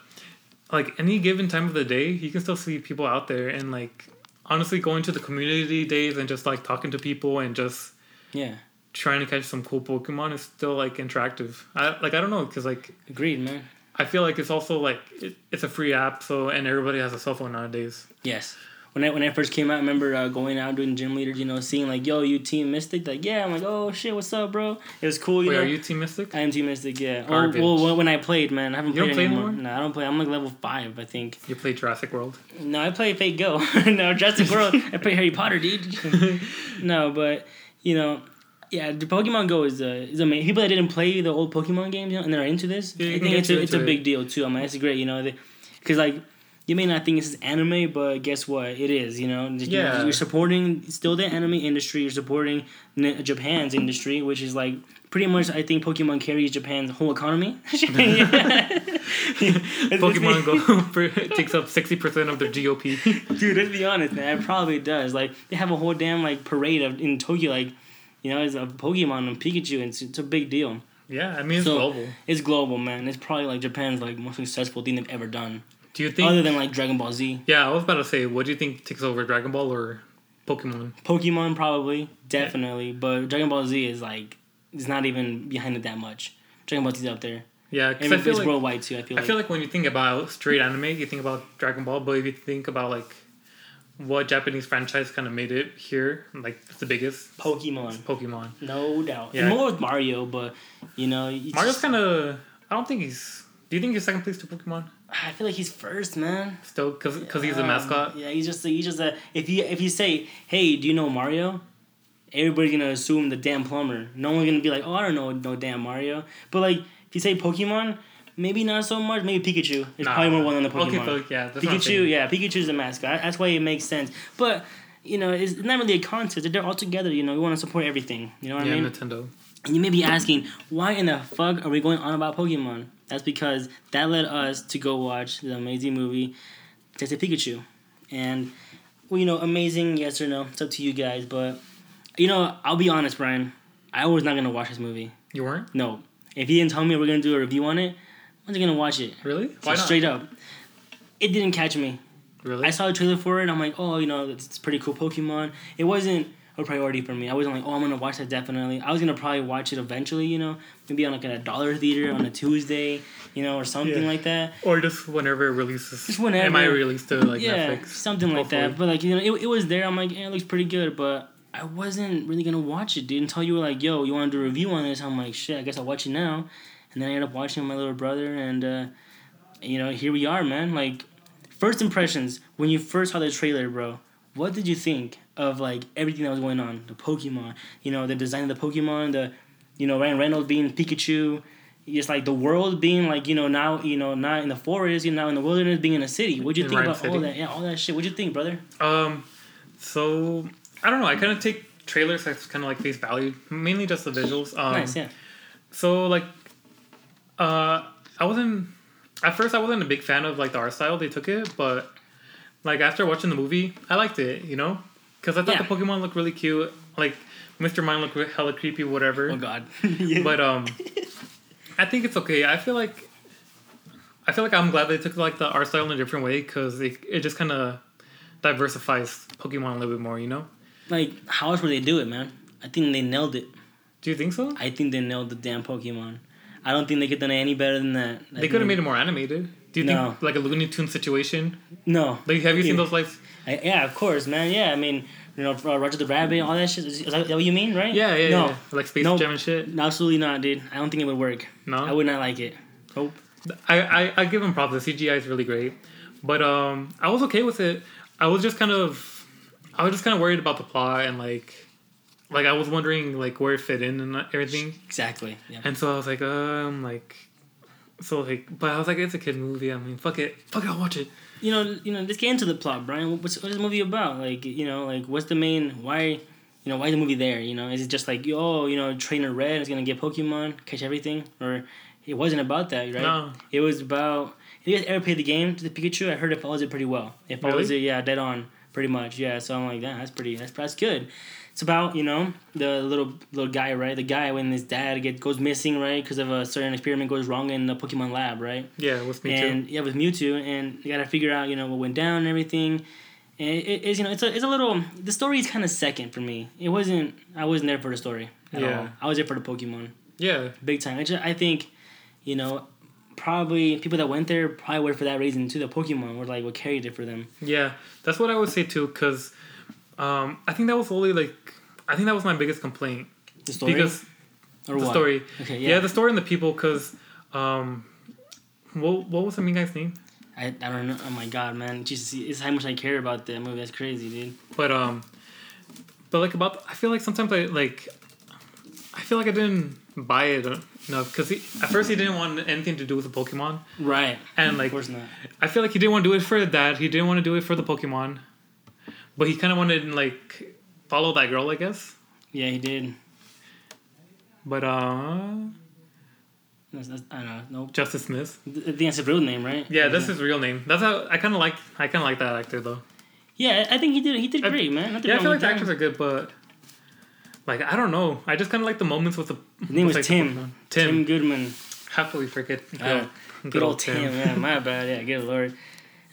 like any given time of the day, you can still see people out there and like honestly going to the community days and just like talking to people and just Yeah. Trying to catch some cool Pokemon is still like interactive. I like I don't know because like Agreed, man. I feel like it's also like it, it's a free app, so and everybody has a cell phone nowadays. Yes. When I when I first came out, I remember uh, going out doing gym leaders. You know, seeing like, yo, you Team Mystic. Like, yeah. I'm like, oh shit, what's up, bro? It was cool. You Wait, know. are you Team Mystic? I am Team Mystic. Yeah. Oh, Garbage. well, when- when I played, man, I haven't You played play anymore. anymore? No, I don't play. I'm like level five, I think. You play Jurassic World. No, I play Fate Go. no, Jurassic World. I play Harry Potter, dude. no, but you know, yeah, the Pokemon Go is uh, is amazing. People that didn't play the old Pokemon games you know, and they're into this, Yeah, I think it's a, it's a big deal too. I mean, it's great, you know, because like you may not think this is anime, but guess what? It is. You know, Yeah. you're supporting still the anime industry. You're supporting Japan's industry, which is like pretty much. I think Pokemon carries Japan's whole economy. Pokemon Go takes up sixty percent of their GDP. Dude, let's be honest, man. It probably does. Like they have a whole damn like parade of in Tokyo, like you know, it's a Pokemon and Pikachu, and it's, it's a big deal. yeah, I mean it's So- global. It's global, man. It's probably like Japan's like most successful thing they've ever done, Do you think? other than like Dragon Ball Z. yeah, I was about to say, what do you think takes over Dragon Ball or Pokemon? Pokemon probably, definitely, but Dragon Ball Z is like it's not even behind it that much. Dragon Ball Z's up there, Yeah, and because I it's like worldwide too. I feel I like. feel like when you think about straight anime, you think about Dragon Ball, but if you think about like what Japanese franchise kind of made it here, like it's the biggest Pokemon, Pokemon. no doubt. Yeah. And more with Mario, but you know, it's Mario's just- kind of. I don't think he's. Do you think he's second place to Pokemon I feel like he's first, man. still? Because because he's Um, mascot. Yeah, he's just he's just a if you if you say, hey, do you know Mario? Everybody's gonna assume the damn plumber. No one's gonna be like, oh, I don't know no damn Mario. But like if you say Pokemon, maybe not so much. Maybe Pikachu is Nah. probably more one than the Pokemon. Okay, yeah, Pikachu, yeah, Pikachu's the mascot. That's why it makes sense. But you know, it's not really a contest. They're all together. You know, we want to support everything. You know what Yeah, I mean? Nintendo. And you may be asking, why in the fuck are we going on about Pokemon? That's because that led us to go watch the amazing movie Detective Pikachu. And, well, you know, amazing, yes or no. It's up to you guys. But, you know, I'll be honest, Brian. I was not going to watch this movie. You weren't No. If you didn't tell me we going to do a review on it, wasn't to watch it. really. So Why not? straight up. It didn't catch me. Really? I saw the trailer for it. I'm like, oh, you know, it's, it's pretty cool Pokemon. It wasn't a priority for me. I wasn't like, oh, I'm gonna watch that definitely. I was gonna probably watch it eventually. You know, maybe on like a dollar theater on a Tuesday, you know, or something Yeah. like that. or just whenever it releases. Just whenever. It I released to like yeah, Netflix. something like hopefully. that. But like, you know, it, it was there. I'm like, yeah, it looks pretty good, but. I wasn't really gonna watch it, dude, until you were like, "Yo, you want to do a review on this?" I'm like, "Shit, I guess I'll watch it now." And then I ended up watching with my little brother, and uh, you know, here we are, man. Like, first impressions when you first saw the trailer, bro. What did you think of like everything that was going on? The Pokemon, you know, the design of the Pokemon, the, you know, Ryan Reynolds being Pikachu, just like the world being like you know now you know not in the forest, you know, now in the wilderness, being in a city. What'd you In think Rhyme about all that? Yeah, all that shit. What'd you think, brother? Um, so I don't know. I kind of take trailers as kind of like face value, mainly just the visuals. Um, nice, yeah. So like, uh, I wasn't at first. I wasn't a big fan of like the art style they took it, but like after watching the movie, I liked it. You know, because I thought Yeah. the Pokemon looked really cute. Like Mr. Mime looked hella creepy, whatever. Oh God. yeah. But um, I think it's okay. I feel like I feel like I'm glad they took like the art style in a different way because it it just kind of diversifies Pokemon a little bit more. You know. like how else would they do it, man? I think they nailed it. Do Do you think so? I think they nailed the damn Pokemon. I don't think they could have done it any better than that. I They could have made it more animated. Do you No. think like a Looney Tunes situation? No. Like, have you seen Yeah. those like? I, yeah, of course, man. Yeah, I mean, you know, uh, Roger the Rabbit, all that shit. Is, is that what you mean, right? Yeah, yeah, No, yeah. Like Space No. Jam and shit. absolutely not, dude. I don't think it would work. No, I would not like it. Nope. I, I, I give him props. The CGI is really great, but um, I was okay with it. I was just kind of, I was just kind of worried about the plot and like, like I was wondering like where it fit in and everything. Exactly. Yeah. And so I was like, um, like, so like, but I was like, it's a kid movie. I mean, fuck it, fuck it, I'll watch it. You know, you know. Let's get into the plot, Brian. What's what's the movie about? Like, you know, like what's the main? Why, you know, why is the movie there? You know, is it just like, oh, you know, Trainer Red is gonna get Pokemon, catch everything, or it wasn't about that, right? No, It was about. Have you guys ever played the game, to the Pikachu? I heard it follows it pretty well. It follows Really? it, yeah, dead on, pretty much. Yeah, so I'm like, yeah, that's pretty. That's that's good. It's about you know the little little guy, right? The guy when his dad get goes missing, right? Because of a certain experiment goes wrong in the Pokemon lab, right? yeah, with was me and yeah, with Mewtwo, and you gotta figure out you know what went down and everything. And it, is you know it's a it's a little the story is kind of second for me. It wasn't I wasn't there for the story at Yeah. all. I was there for the Pokemon. Yeah, big time. I, just, I think, you know, probably people that went there probably were for that reason too. The Pokemon were like what carried it for them. yeah, that's what I would say too. Cause, um, I think that was only like, I think that was my biggest complaint The story because or the what? story. Okay, Yeah. yeah. the story and the people. Cause, um, what what was the main guy's name? I, I don't know. Oh my god, man! Jesus, it's how much I care about that movie. That's crazy, dude. But um, but like about I feel like sometimes I like, I feel like I didn't buy it enough because at first he didn't want anything to do with the Pokemon, Right. and of like course not. I feel like he didn't want to do it for that. He didn't want to do it for the Pokemon, but he kind of wanted to like follow that girl, I guess. Yeah, he did. But uh, That's, that's, I don't know. Nope. Justice Smith. I think that's his real name, right? Yeah, that's his real name. That's how I kind of like. I kind of like that actor though. Yeah, I think he did. He did I- great, man. Nothing Yeah, I feel like the actors are good, but like I don't know. I just kind of like the moments with the. His name with, was like, Tim. Tim. Tim. Goodman. Happily forget. Uh, Good old Tim. Yeah, my bad. Yeah, good lord.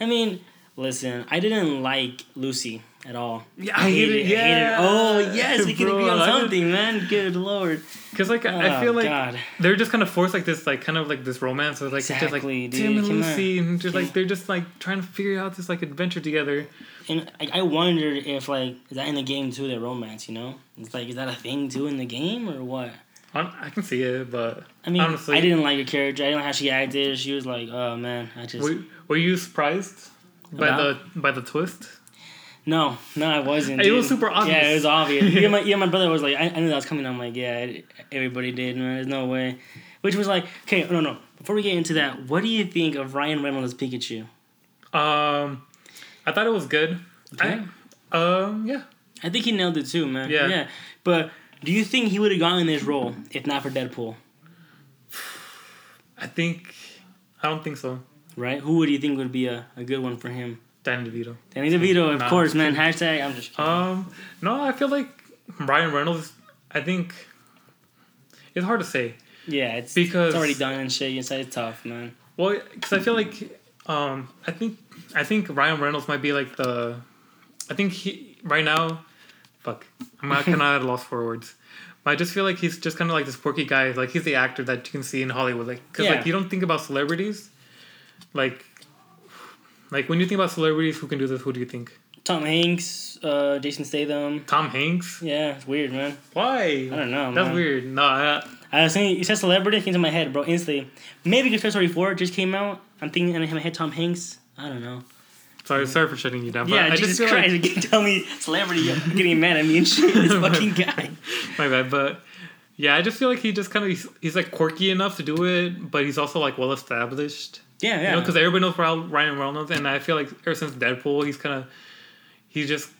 I mean, listen, I didn't like Lucy at all. Yeah, I hate it. I Yeah. Oh yes, we could Bro, agree on something, man. Good lord. Because like I Oh, feel like God. they're just kind of forced like this like kind of like this romance with like just Exactly, like dude. Tim and Come on. Lucy and just like they're just like trying to figure out this like adventure together. And I, I wondered if like is that in the game too? Their romance, you know? It's like is that a thing too in the game or what? I, I can see it, but I mean, Honestly- I didn't like her character. I didn't like how she acted. She was like, oh man, I just were, were you surprised by the by the twist? No, no, I wasn't. It was super obvious. Yeah, it was obvious. yeah, my yeah, my brother was like, I, I knew that was coming. I'm like, yeah, everybody did, man. There's no way. Which was like, okay, no, no. Before we get into that, what do you think of Ryan Reynolds' Pikachu? Um, I thought it was good. Okay. I, um, yeah. I think he nailed it too, man. Yeah. Yeah. But do you think he would have gotten in this role if not for Deadpool? I think I don't think so. Right? Who would you think would be a, a good one for him? Danny DeVito. Danny DeVito, of Nah. course, man. Hashtag. I'm just. Um, no, I feel like Ryan Reynolds. I think it's hard to say. Yeah, it's Because- it's already done and shit. You said it's tough, man. Well, because I feel like um, I think I think Ryan Reynolds might be like the. I think he right now, fuck, I'm not kind of at a loss for words. But I just feel like he's just kind of like this quirky guy. Like he's the actor that you can see in Hollywood. Like because Yeah. like you don't think about celebrities, like. Like when you think about celebrities, who can do this? Who do you think? Tom Hanks, uh, Jason Statham. Tom Hanks? Yeah, it's weird, man. Why? I don't know. That's man. weird. No, I, I was saying, you said celebrity, it came to my head, bro, instantly. Maybe because Toy Story 4 just came out. I'm thinking in my head Tom Hanks. I don't know. sorry, sorry for shutting you down. But yeah, I Jesus just Christ, like you tell me celebrity, you're getting mad at me and shit. This fucking guy. my bad, but yeah, I just feel like he just kind of he's, he's like quirky enough to do it, but he's also like well established. Yeah, You yeah. know, because everybody knows Ryan Ryan Reynolds, and I feel like ever since Deadpool, he's kind of he's just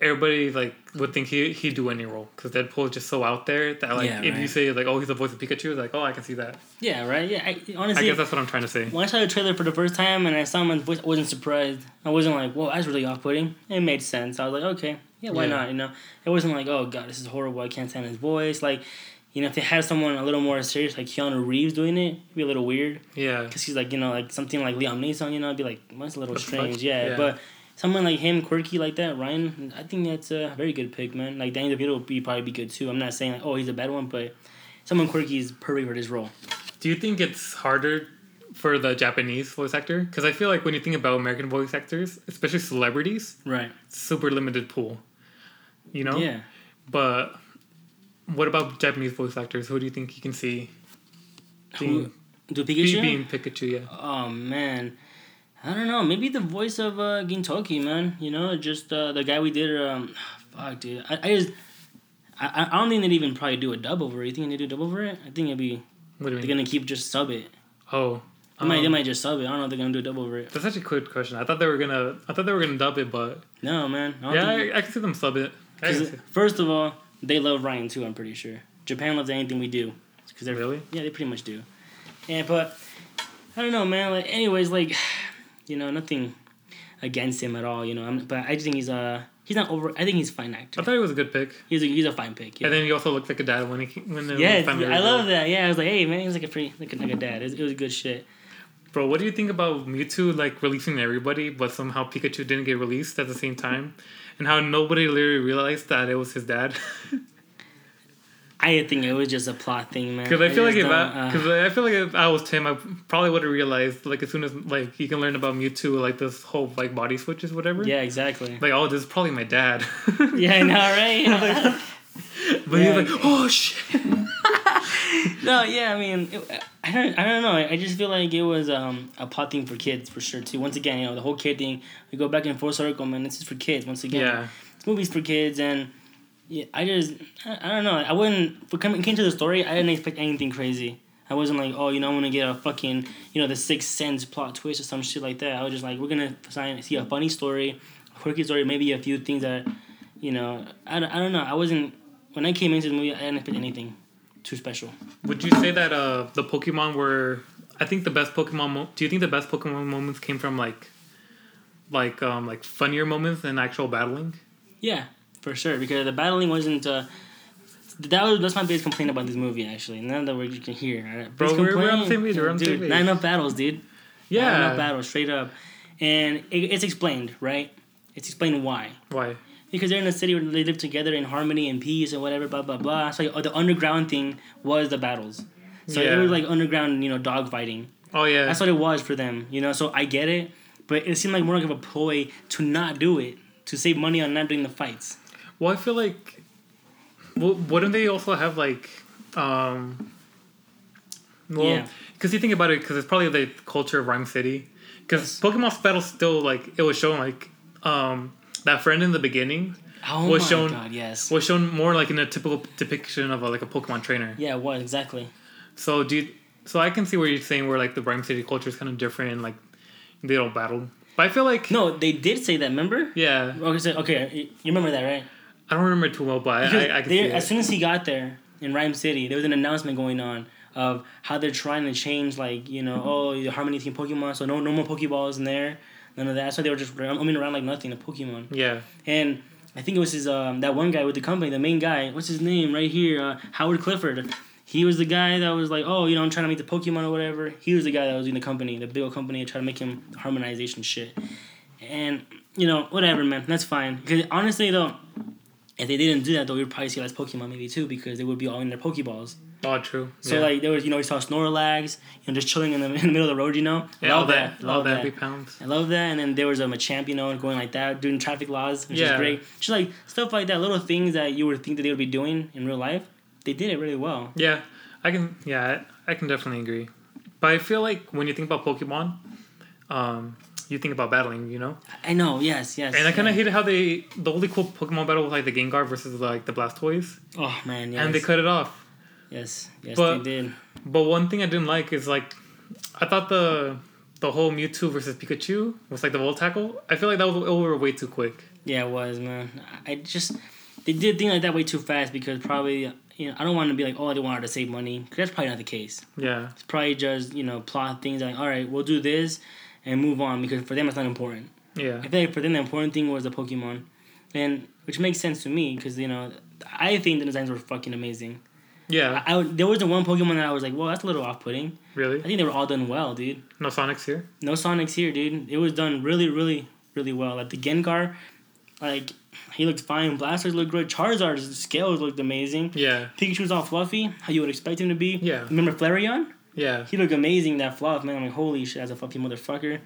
everybody like would think he he'd do any role because Deadpool is just so out there that like Yeah, if you say like oh he's the voice of Pikachu, it's like oh I can see that. yeah, right? Yeah, I, I guess that's what I'm trying to say. when I saw the trailer for the first time and I saw my voice, I wasn't surprised. I wasn't like, whoa, that's really off putting. It made sense. I was like, okay, yeah, why Yeah. not? You know, it wasn't like, oh, God, this is horrible. I can't stand his voice. Like, you know, if they had someone a little more serious, like Keanu Reeves doing it, it'd be a little weird. Yeah, Because he's like, you know, like something like Liam Neeson, you know, it'd be like, that's a little What the fuck? strange. Yeah. Yeah. But someone like him, quirky like that, Ryan. I think that's a very good pick, man. Like Danny DeVito would be probably be good too. I'm not saying like, oh he's a bad one, but someone quirky is perfect for this role. Do you think it's harder for the Japanese voice actor? Because I feel like when you think about American voice actors, especially celebrities, Right. super limited pool. You know. Yeah. But what about Japanese voice actors? Who do you think you can see Who, being, do be- Pikachu? being Pikachu? Yeah. Oh man, I don't know. Maybe the voice of uh, Gintoki, man. You know, just uh, the guy we did. Um, fuck, dude. I, I just. I, I don't think they'd even probably do a dub over it. You think they do a dub over it? I think it'd be. What do you They're mean? gonna keep just sub it. Oh. They might. They um, might just sub it. I don't know if they're gonna do a dub over it. That's such a good question. I thought they were gonna. I thought they were gonna dub it, but No, man. I yeah, think- I, I can see them sub it. I can 'cause see. first of all, they love Ryan too. I'm pretty sure. Japan loves anything we do. Cause they're Really? Yeah, they pretty much do. And but I don't know, man. Like, anyways, like you know, nothing against him at all. You know, I'm, but I just think he's uh he's not over. I think he's a fine actor. I thought he was a good pick. He's a he's a fine pick. Yeah. And then he also looked like a dad when he when the yeah, I love that. Yeah, I was like, hey man, he was like a pretty like a, like a dad. It was, it was good shit. Bro, what do you think about Mewtwo like releasing everybody, but somehow Pikachu didn't get released at the same time, and how nobody literally realized that it was his dad? I think it was just a plot thing, man. Because I feel like if I, uh, because I feel like if I was Tim, I probably would have realized like as soon as like you can learn about Mewtwo, like this whole like body switches, whatever. yeah, exactly. Like oh, this is probably my dad. yeah, I know, right? But Yeah. he's like, oh shit. No, yeah, I mean, it, I don't, I don't know. I just feel like it was um, a plot thing for kids for sure too. Once again, you know, the whole kid thing. We go back in full circle, man. This is for kids. Once again, Yeah. this movie's for kids, and yeah, I just, I, I don't know. I wouldn't. For coming came to the story, I didn't expect anything crazy. I wasn't like, oh, you know, I'm gonna get a fucking, you know, the sixth sense plot twist or some shit like that. I was just like, we're gonna sign, see a funny story, a quirky story, maybe a few things that, you know, I, don't- I don't know. I wasn't when I came into the movie, I didn't expect anything too special. Would you say that uh the Pokemon were? I think the best Pokemon. Mo- do you think the best Pokemon moments came from like, like um like funnier moments than actual battling? Yeah, for sure. Because the battling wasn't. Uh, that was that's my biggest complaint about this movie. Actually, now that we're you can hear? Bro, we're- we're on the same page, we're on the same page. Not enough battles, dude. Not Yeah. enough battles, straight up, and it, it's explained, right? It's explained why. Why? Because they're in a city where they live together in harmony and peace and whatever, blah blah blah. So like, the underground thing was the battles. So it was like underground, you know, dog fighting. Oh yeah. That's what it was for them, you know. So I get it, but it seemed like more like of a ploy to not do it, to save money on not doing the fights. Well, I feel like, well, wouldn't they also have like, um, well, Yeah. because you think about it, because it's probably the culture of Rhyme City. Because Pokemon Battle still like it was shown like, um, that friend in the beginning Oh Was my shown- god, yes. was shown more like in a typical depiction of a, like a Pokemon trainer. Yeah, what exactly. So do you, so I can see where you're saying where like the Rhyme City culture is kind of different, and like they don't battle. But I feel like No, they did say that. Remember? yeah, Okay, so, okay, you remember that, right? I don't remember too well, but Because I, I, I can they- see as soon as he got there in Rhyme City, there was an announcement going on of how they're trying to change, like you know, mm-hmm. oh, the Harmony Team Pokemon, so no, no more Pokeballs in there, none of that. So they were just roaming around like nothing, a Pokemon. Yeah, And I think it was his um that one guy with the company, the main guy. What's his name right here? Uh, Howard Clifford. He was the guy that was like, oh, you know, I'm trying to make the Pokemon or whatever. He was the guy that was in the company, the big old company, trying to make him harmonization shit. And you know, whatever, man, that's fine. Because honestly, though, if they didn't do that, though, we'd probably see less Pokemon maybe too, because they would be all in their Pokeballs. Oh true. So yeah. like there was, you know, we saw Snorlax, you know, just chilling in the, in the middle of the road, you know. yeah, all Love that, all love that, big pounds. I love that. And then there was um, a Machamp, you know, going like that, doing traffic laws, which Yeah. is great. Just like stuff like that, little things that you would think that they would be doing in real life. They did it really well. Yeah, I can. Yeah, I, can definitely agree. But I feel like when you think about Pokemon, um, you think about battling, you know. I know, yes, yes. And I kind yeah. of hated how they the only cool Pokemon battle was like the Gengar versus like the Blastoise, Oh man, yes. and they cut it off. Yes, yes, But- they did. But one thing I didn't like is like, I thought the the whole Mewtwo versus Pikachu was like the Volt Tackle. I feel like that was over way too quick. Yeah, it was, man. I just they did things like that way too fast because probably you know I don't want to be like oh they wanted to save money 'cause that's probably not the case. Yeah, It's probably just you know plot things like all right we'll do this and move on because for them it's not important. yeah, I think for them the important thing was the Pokemon, and which makes sense to me because you know I think the designs were fucking amazing. Yeah. I, I there wasn't one Pokemon that I was like, well, that's a little off putting. Really? I think they were all done well, dude. No Sonics here. No Sonics here, dude. It was done really, really really well. Like the Gengar, like he looked fine. Blastoise looked good. Charizard's scales looked amazing. Yeah. Pikachu's all fluffy, how you would expect him to be. Yeah. Remember Flareon? Yeah. He looked amazing. That fluff, man. I'm like, holy shit, as a fluffy motherfucker.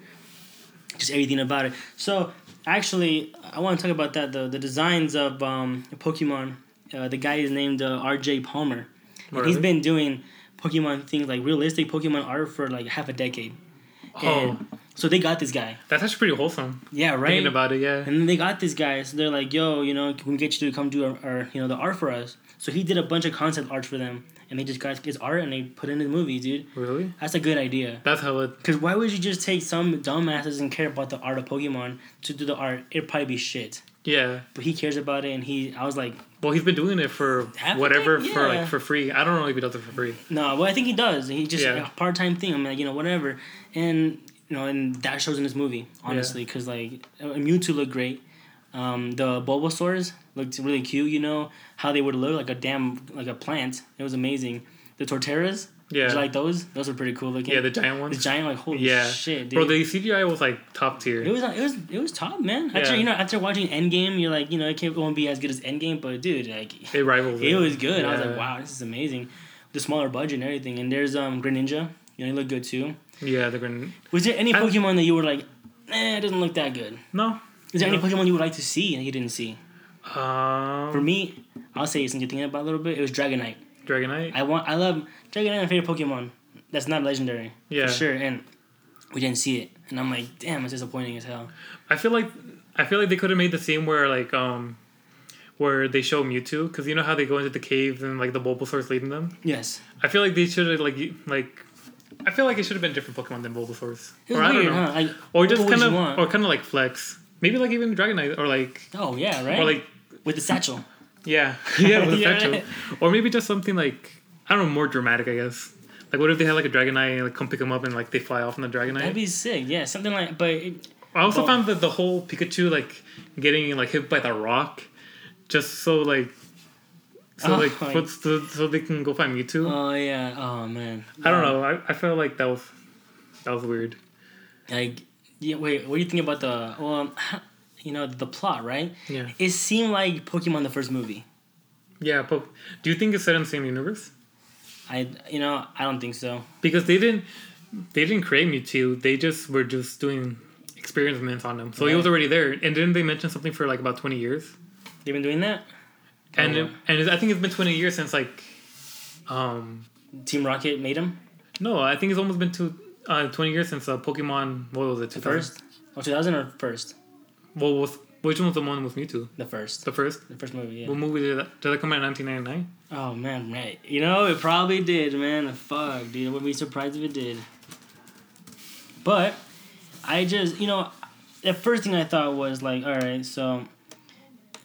Just everything about it. So actually, I want to talk about that. The the designs of um, Pokemon. Uh, the guy is named uh, R.J. Palmer. And he's Really? been doing Pokemon things like realistic Pokemon art for like half a decade. Oh, And so they got this guy. that's actually pretty wholesome. Yeah, right. Thinking about it, yeah. And then they got this guy, so they're like, "Yo, you know, can we get you to come do our, our, you know, the art for us?" So he did a bunch of concept art for them, and they just got his art and they put it in the movie, dude. Really? That's a good idea. That's hella. Cause why would you just take some dumbass that doesn't care about the art of Pokemon to do the art? It'd probably be shit. Yeah. But he cares about it, and he, I was like, Well, he's been doing it for a whatever day? for like for free. I don't know if he does it for free. no. Well, I think he does. He just Yeah. a part time thing. I'm like, you know, whatever. And you know, and that shows in this movie, honestly, because like uh, Mewtwo looked great. Um, the Bulbasaurs looked really cute. You know how they would look like a damn like a plant. It was amazing. The Torterras, Yeah. did you like those? Those were pretty cool looking. yeah, the giant ones. the giant like holy Yeah. shit, dude. Bro, the CGI was like top tier. It was it was it was top, man. After Yeah. you know after watching Endgame, you're like you know it can't won't be as good as Endgame, but dude, like It rivals. it was good. I was Yeah. like, wow, this is amazing. The smaller budget and everything, and there's um Greninja. You know, he looked good too. Yeah, they're going. Was there any I- Pokemon that you were like, eh, it doesn't look that good? No. Is there any Pokemon you would like to see and you didn't see? Um. For me, I'll say since you're thinking about a little bit, it was Dragonite. Dragonite. I want, I love Dragonite. My favorite Pokemon. That's not legendary. Yeah. for sure. And we didn't see it, and I'm like, damn, it's disappointing as hell. I feel like I feel like they could have made the scene where like um where they show Mewtwo because you know how they go into the caves and like the Bulbasaur's leading them. Yes, I feel like they should have like like I feel like it should have been different Pokemon than Bulbasaur's. or I don't know. huh? Like, Or just kind of or kind of like Flex. Maybe like even Dragonite or like oh yeah, right. or like with the satchel. yeah yeah with a Yeah. satchel. Or maybe just something like I don't know more dramatic I guess. Like what if they had like a Dragonite and like come pick them up and like they fly off in the Dragonite? That'd be sick. Yeah, something like. But it, I also Well- found that the whole Pikachu like getting like hit by the rock, just so like, so Oh, like like- the, so they can go find Mewtwo. oh yeah. Oh man. I don't know. I, I felt like that was that was weird. Like, yeah. Wait. What do you think about the? Well, um, you know the plot, right? Yeah, It seemed like Pokemon the first movie. yeah. But do you think it's set in the same universe? I you know I don't think so. Because they didn't they didn't create Mewtwo. They just were just doing experiments on him. So he was already there. And didn't they mention something for like about twenty years? They've been doing that. And Oh, it- and I think it's been twenty years since like, um, Team Rocket made him no, I think it's almost been two, uh, twenty years since uh, Pokemon. What was it? the 2000? first. Oh, 2000 or first? Well, was which one was the one with Mewtwo? The first. The first. The first movie. Yeah. What movie did that? Did that come out in nineteen ninety nine? Oh man, right. You know, it probably did, man. The Fuck, dude. I wouldn't be surprised if it did. But I just, you know, the first thing I thought was like, all right, so.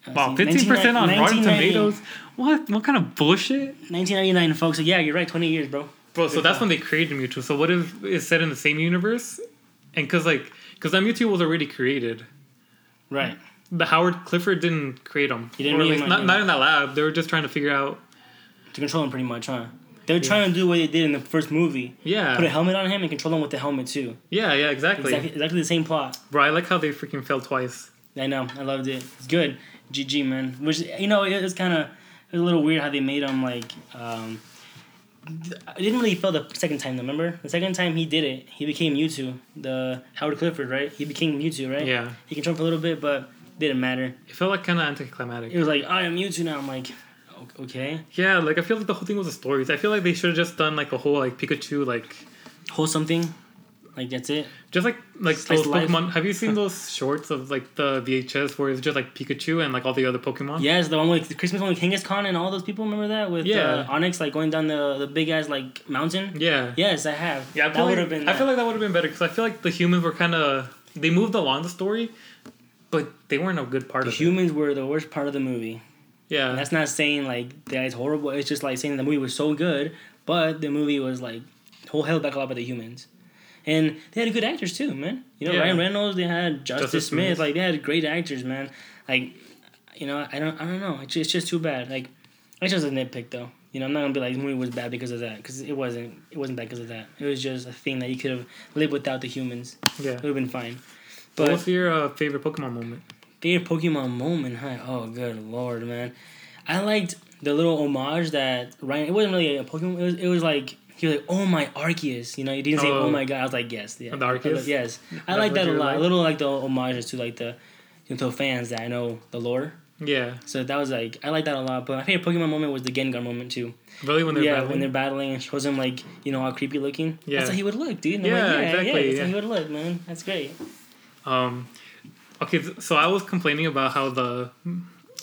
uh, Wow, fifteen percent on Rotten Tomatoes. What? What kind of bullshit? 1999, folks. So yeah, you're right. 20 years, bro. Bro, so that's when they created Mewtwo. So what if it's set in the same universe? And cause like, cause that Mewtwo was already created. Right. The Howard Clifford didn't create him. He didn't least not, not in that lab. They were just trying to figure out. To control him, pretty much, huh? They were trying to do what they did in the first movie. Yeah. Put a helmet on him and control him with the helmet too. yeah, yeah, exactly. Exactly, exactly the same plot. Bro, I like how they freaking fell twice. I know. I loved it. It's good. GG, man. Which you know, it was kind of a little weird how they made him like. Um, I didn't really feel the second time. Remember the second time he did it, he became Mewtwo. The Howard Clifford, right? He became Mewtwo, right? Yeah. He controlled for a little bit, but didn't matter. It felt like kind of anticlimactic. It was like I am Mewtwo now. I'm like, okay, Yeah, like I feel like the whole thing was a story. I feel like they should have just done like a whole like Pikachu like whole something. Like that's it. just like like Slice those of life. Pokemon. Have you seen those shorts of like the VHS where it's just like Pikachu and like all the other Pokemon? Yes, the one with the Christmas one with Kangaskhan and all those people. Remember that with Yeah. uh, Onix like going down the the big ass like mountain. Yeah. Yes, I have. Yeah, I that would like, have been. I that. feel like that would have been better because I feel like the humans were kind of they moved along the story, but they weren't a good part the of it. humans were the worst part of the movie. Yeah, And that's not saying like that it's horrible. It's just like saying the movie was so good, but the movie was like whole held back a lot by the humans. And they had good actors too, man. You know, Yeah. Ryan Reynolds. They had Justice, Justice Smith. Smith. Like they had great actors, man. Like, you know, I don't, I don't know. It's just, it's just too bad. Like, it's just a nitpick though. You know, I'm not gonna be like the movie was bad because of that, because it wasn't. It wasn't bad because of that. It was just a thing that you could have lived without the humans. yeah. It would have been fine. What But was your uh, favorite Pokemon moment? favorite Pokemon moment, huh? Oh, good lord, man! I liked the little homage that Ryan. It wasn't really a Pokemon. It was. It was like he was like, "Oh my Arceus," you know. He didn't say, Oh. "Oh my god." I was like, "Yes, yeah." The Arceus? Yes, I like that a lot. like? A little like the homages to like the, you know, to fans that I know the lore. Yeah, So that was like I like that a lot. But my favorite Pokemon moment was the Gengar moment too. really when they're yeah, battling? when they're battling and shows him like you know how creepy looking. Yeah. that's how he would look, dude. Yeah, like, yeah, exactly, Yeah, that's how he would look, man. That's great. Um, okay, so I was complaining about how the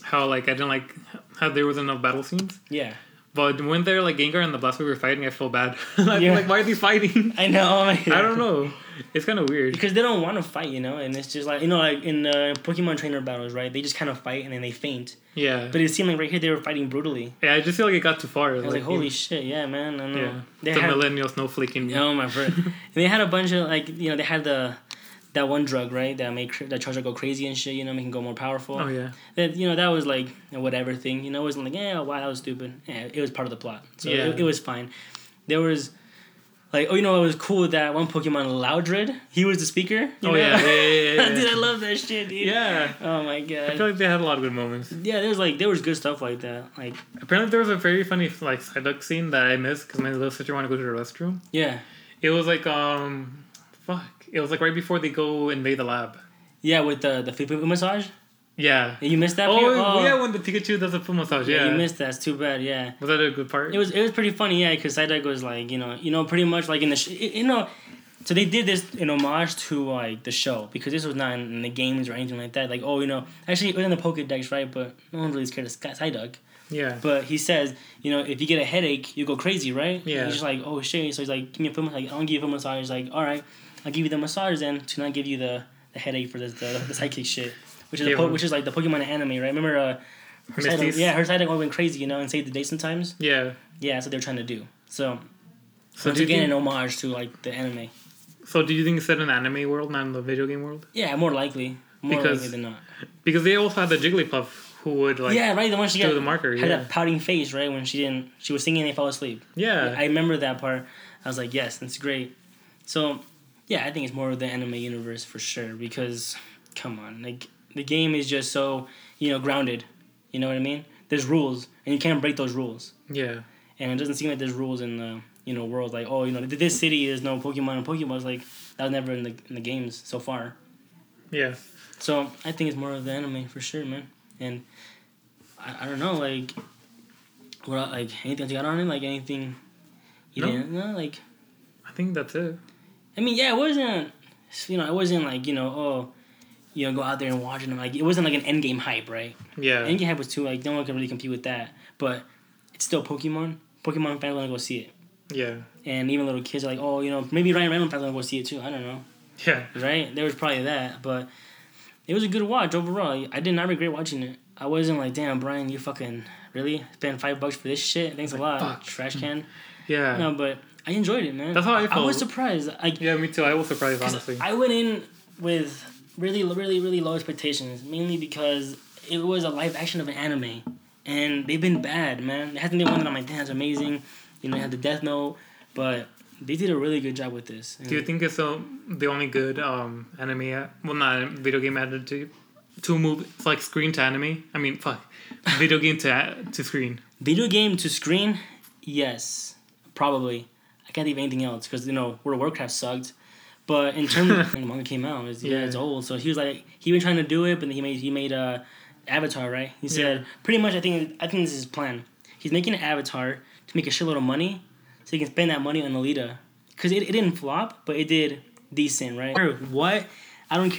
how like I didn't like how there wasn't enough battle scenes. Yeah, But when they're like Gengar and the Blastoise were fighting, I feel bad. I Yeah. like why are they fighting? I know. I don't know. It's kind of weird. because they don't want to fight, you know, and it's just like you know, like in the Pokemon trainer battles, right? They just kind of fight and then they faint. Yeah, But it seemed like right here they were fighting brutally. yeah. I just feel like it got too far. I was like, holy shit, yeah, man. I know. yeah. They the had, millennial snowflake in me. oh my friend. they had a bunch of like you know they had the that one drug right that make that Charizard go crazy and shit. You know, make him go more powerful. Oh yeah, that you know that was like a whatever thing. You know, it wasn't like yeah, wow, that was stupid. Yeah, it was part of the plot, so Yeah. it, it was fine. There was like oh, you know, it was cool that one Pokemon Loudred, he was the speaker. oh know? yeah, yeah, yeah, yeah, dude, I love that shit, dude. yeah. Oh my god. I feel like they had a lot of good moments. Yeah, there was like there was good stuff like that. Like Apparently, there was a very funny like Psyduck scene that I missed because my little sister wanted to go to the restroom. yeah, It was like um, fuck. It was like right before they go invade the lab. yeah, with the the foot massage. Yeah. You missed that. Oh, part? Oh. yeah, when the Pikachu does the foot massage. yeah, Yeah. you missed that. It's too bad. Yeah. Was that a good part? It was it was pretty funny, yeah, because Psyduck was like, you know, you know, pretty much like in the, sh- you know, so they did this in homage to like the show because this was not in, in the games or anything like that. Like, oh, you know, actually it was in the Pokedex, right? But no one really scared of Psyduck. Yeah. But he says, you know, if you get a headache, you go crazy, right? Yeah. He's just like, oh shit. So he's like, give me a foot massage. Like, I'll give you a foot massage. He's like, all right, I'll give you the massage then to not give you the, the headache for the the, the psychic shit, which is a Yeah, po- which is like the Pokemon anime, right? Remember, uh, her Misty's- yeah, her always went crazy, you know, and saved the day sometimes. Yeah. Yeah, that's what they're trying to do. So, So once again, think, an homage to like the anime. so do you think it's set in the anime world, not in the video game world? Yeah, more likely, more Because- likely than not. Because they also had the Jigglypuff who would like yeah, right. The one she got the marker. had Yeah. that pouting face, right, when she didn't, she was singing and they fell asleep. Yeah. I remember that part. I was like, yes, that's great. So, yeah, I think it's more of the anime universe for sure because, come on, like the game is just so you know grounded. You know what I mean? There's rules, and you can't break those rules. yeah. And it doesn't seem like there's rules in the you know world like oh you know this city is no Pokemon and Pokemon is like that was never in the in the games so far. Yeah. So I think it's more of the anime for sure, man. And I, I don't know like what like anything else you got on it like anything you No. didn't no like I think that's it. I mean yeah it wasn't you know it wasn't like you know oh you know go out there and watch it like it wasn't like an end game hype right Yeah. end game hype was too like no one can really compete with that but it's still Pokemon Pokemon fans want to go see it Yeah. and even little kids are like oh you know maybe Ryan Reynolds fans want to go see it too I don't know Yeah. right? There was probably that, but it was a good watch overall. I did not regret watching it. I wasn't like, damn, Brian, you fucking really spend five bucks for this shit? Thanks a lot, fuck. trash can. Yeah. No, but I enjoyed it, man. That's how I felt. I was surprised. Like, Yeah, me too. I was surprised, honestly. I went in with really, really, really low expectations, mainly because it was a live action of an anime, and they've been bad, man. It hasn't been one that I'm like, damn, that's amazing. You know, you had the Death Note, but they did a really good job with this. Do you think it's the, the only good um, anime, well, not video game added to to move it's like screen to anime? I mean, fuck, video game to to screen. Video game to screen, yes, probably. I can't think of anything else because you know World of Warcraft sucked. But in terms of when the manga came out, it's, yeah. Yeah. it's old. So he was like he been trying to do it, but then he made he made uh, Avatar right. He said Yeah. pretty much I think I think this is his plan. He's making an Avatar to make a shitload of money, so he can spend that money on Alita. Cause it, it didn't flop, but it did decent, right? What? I don't care.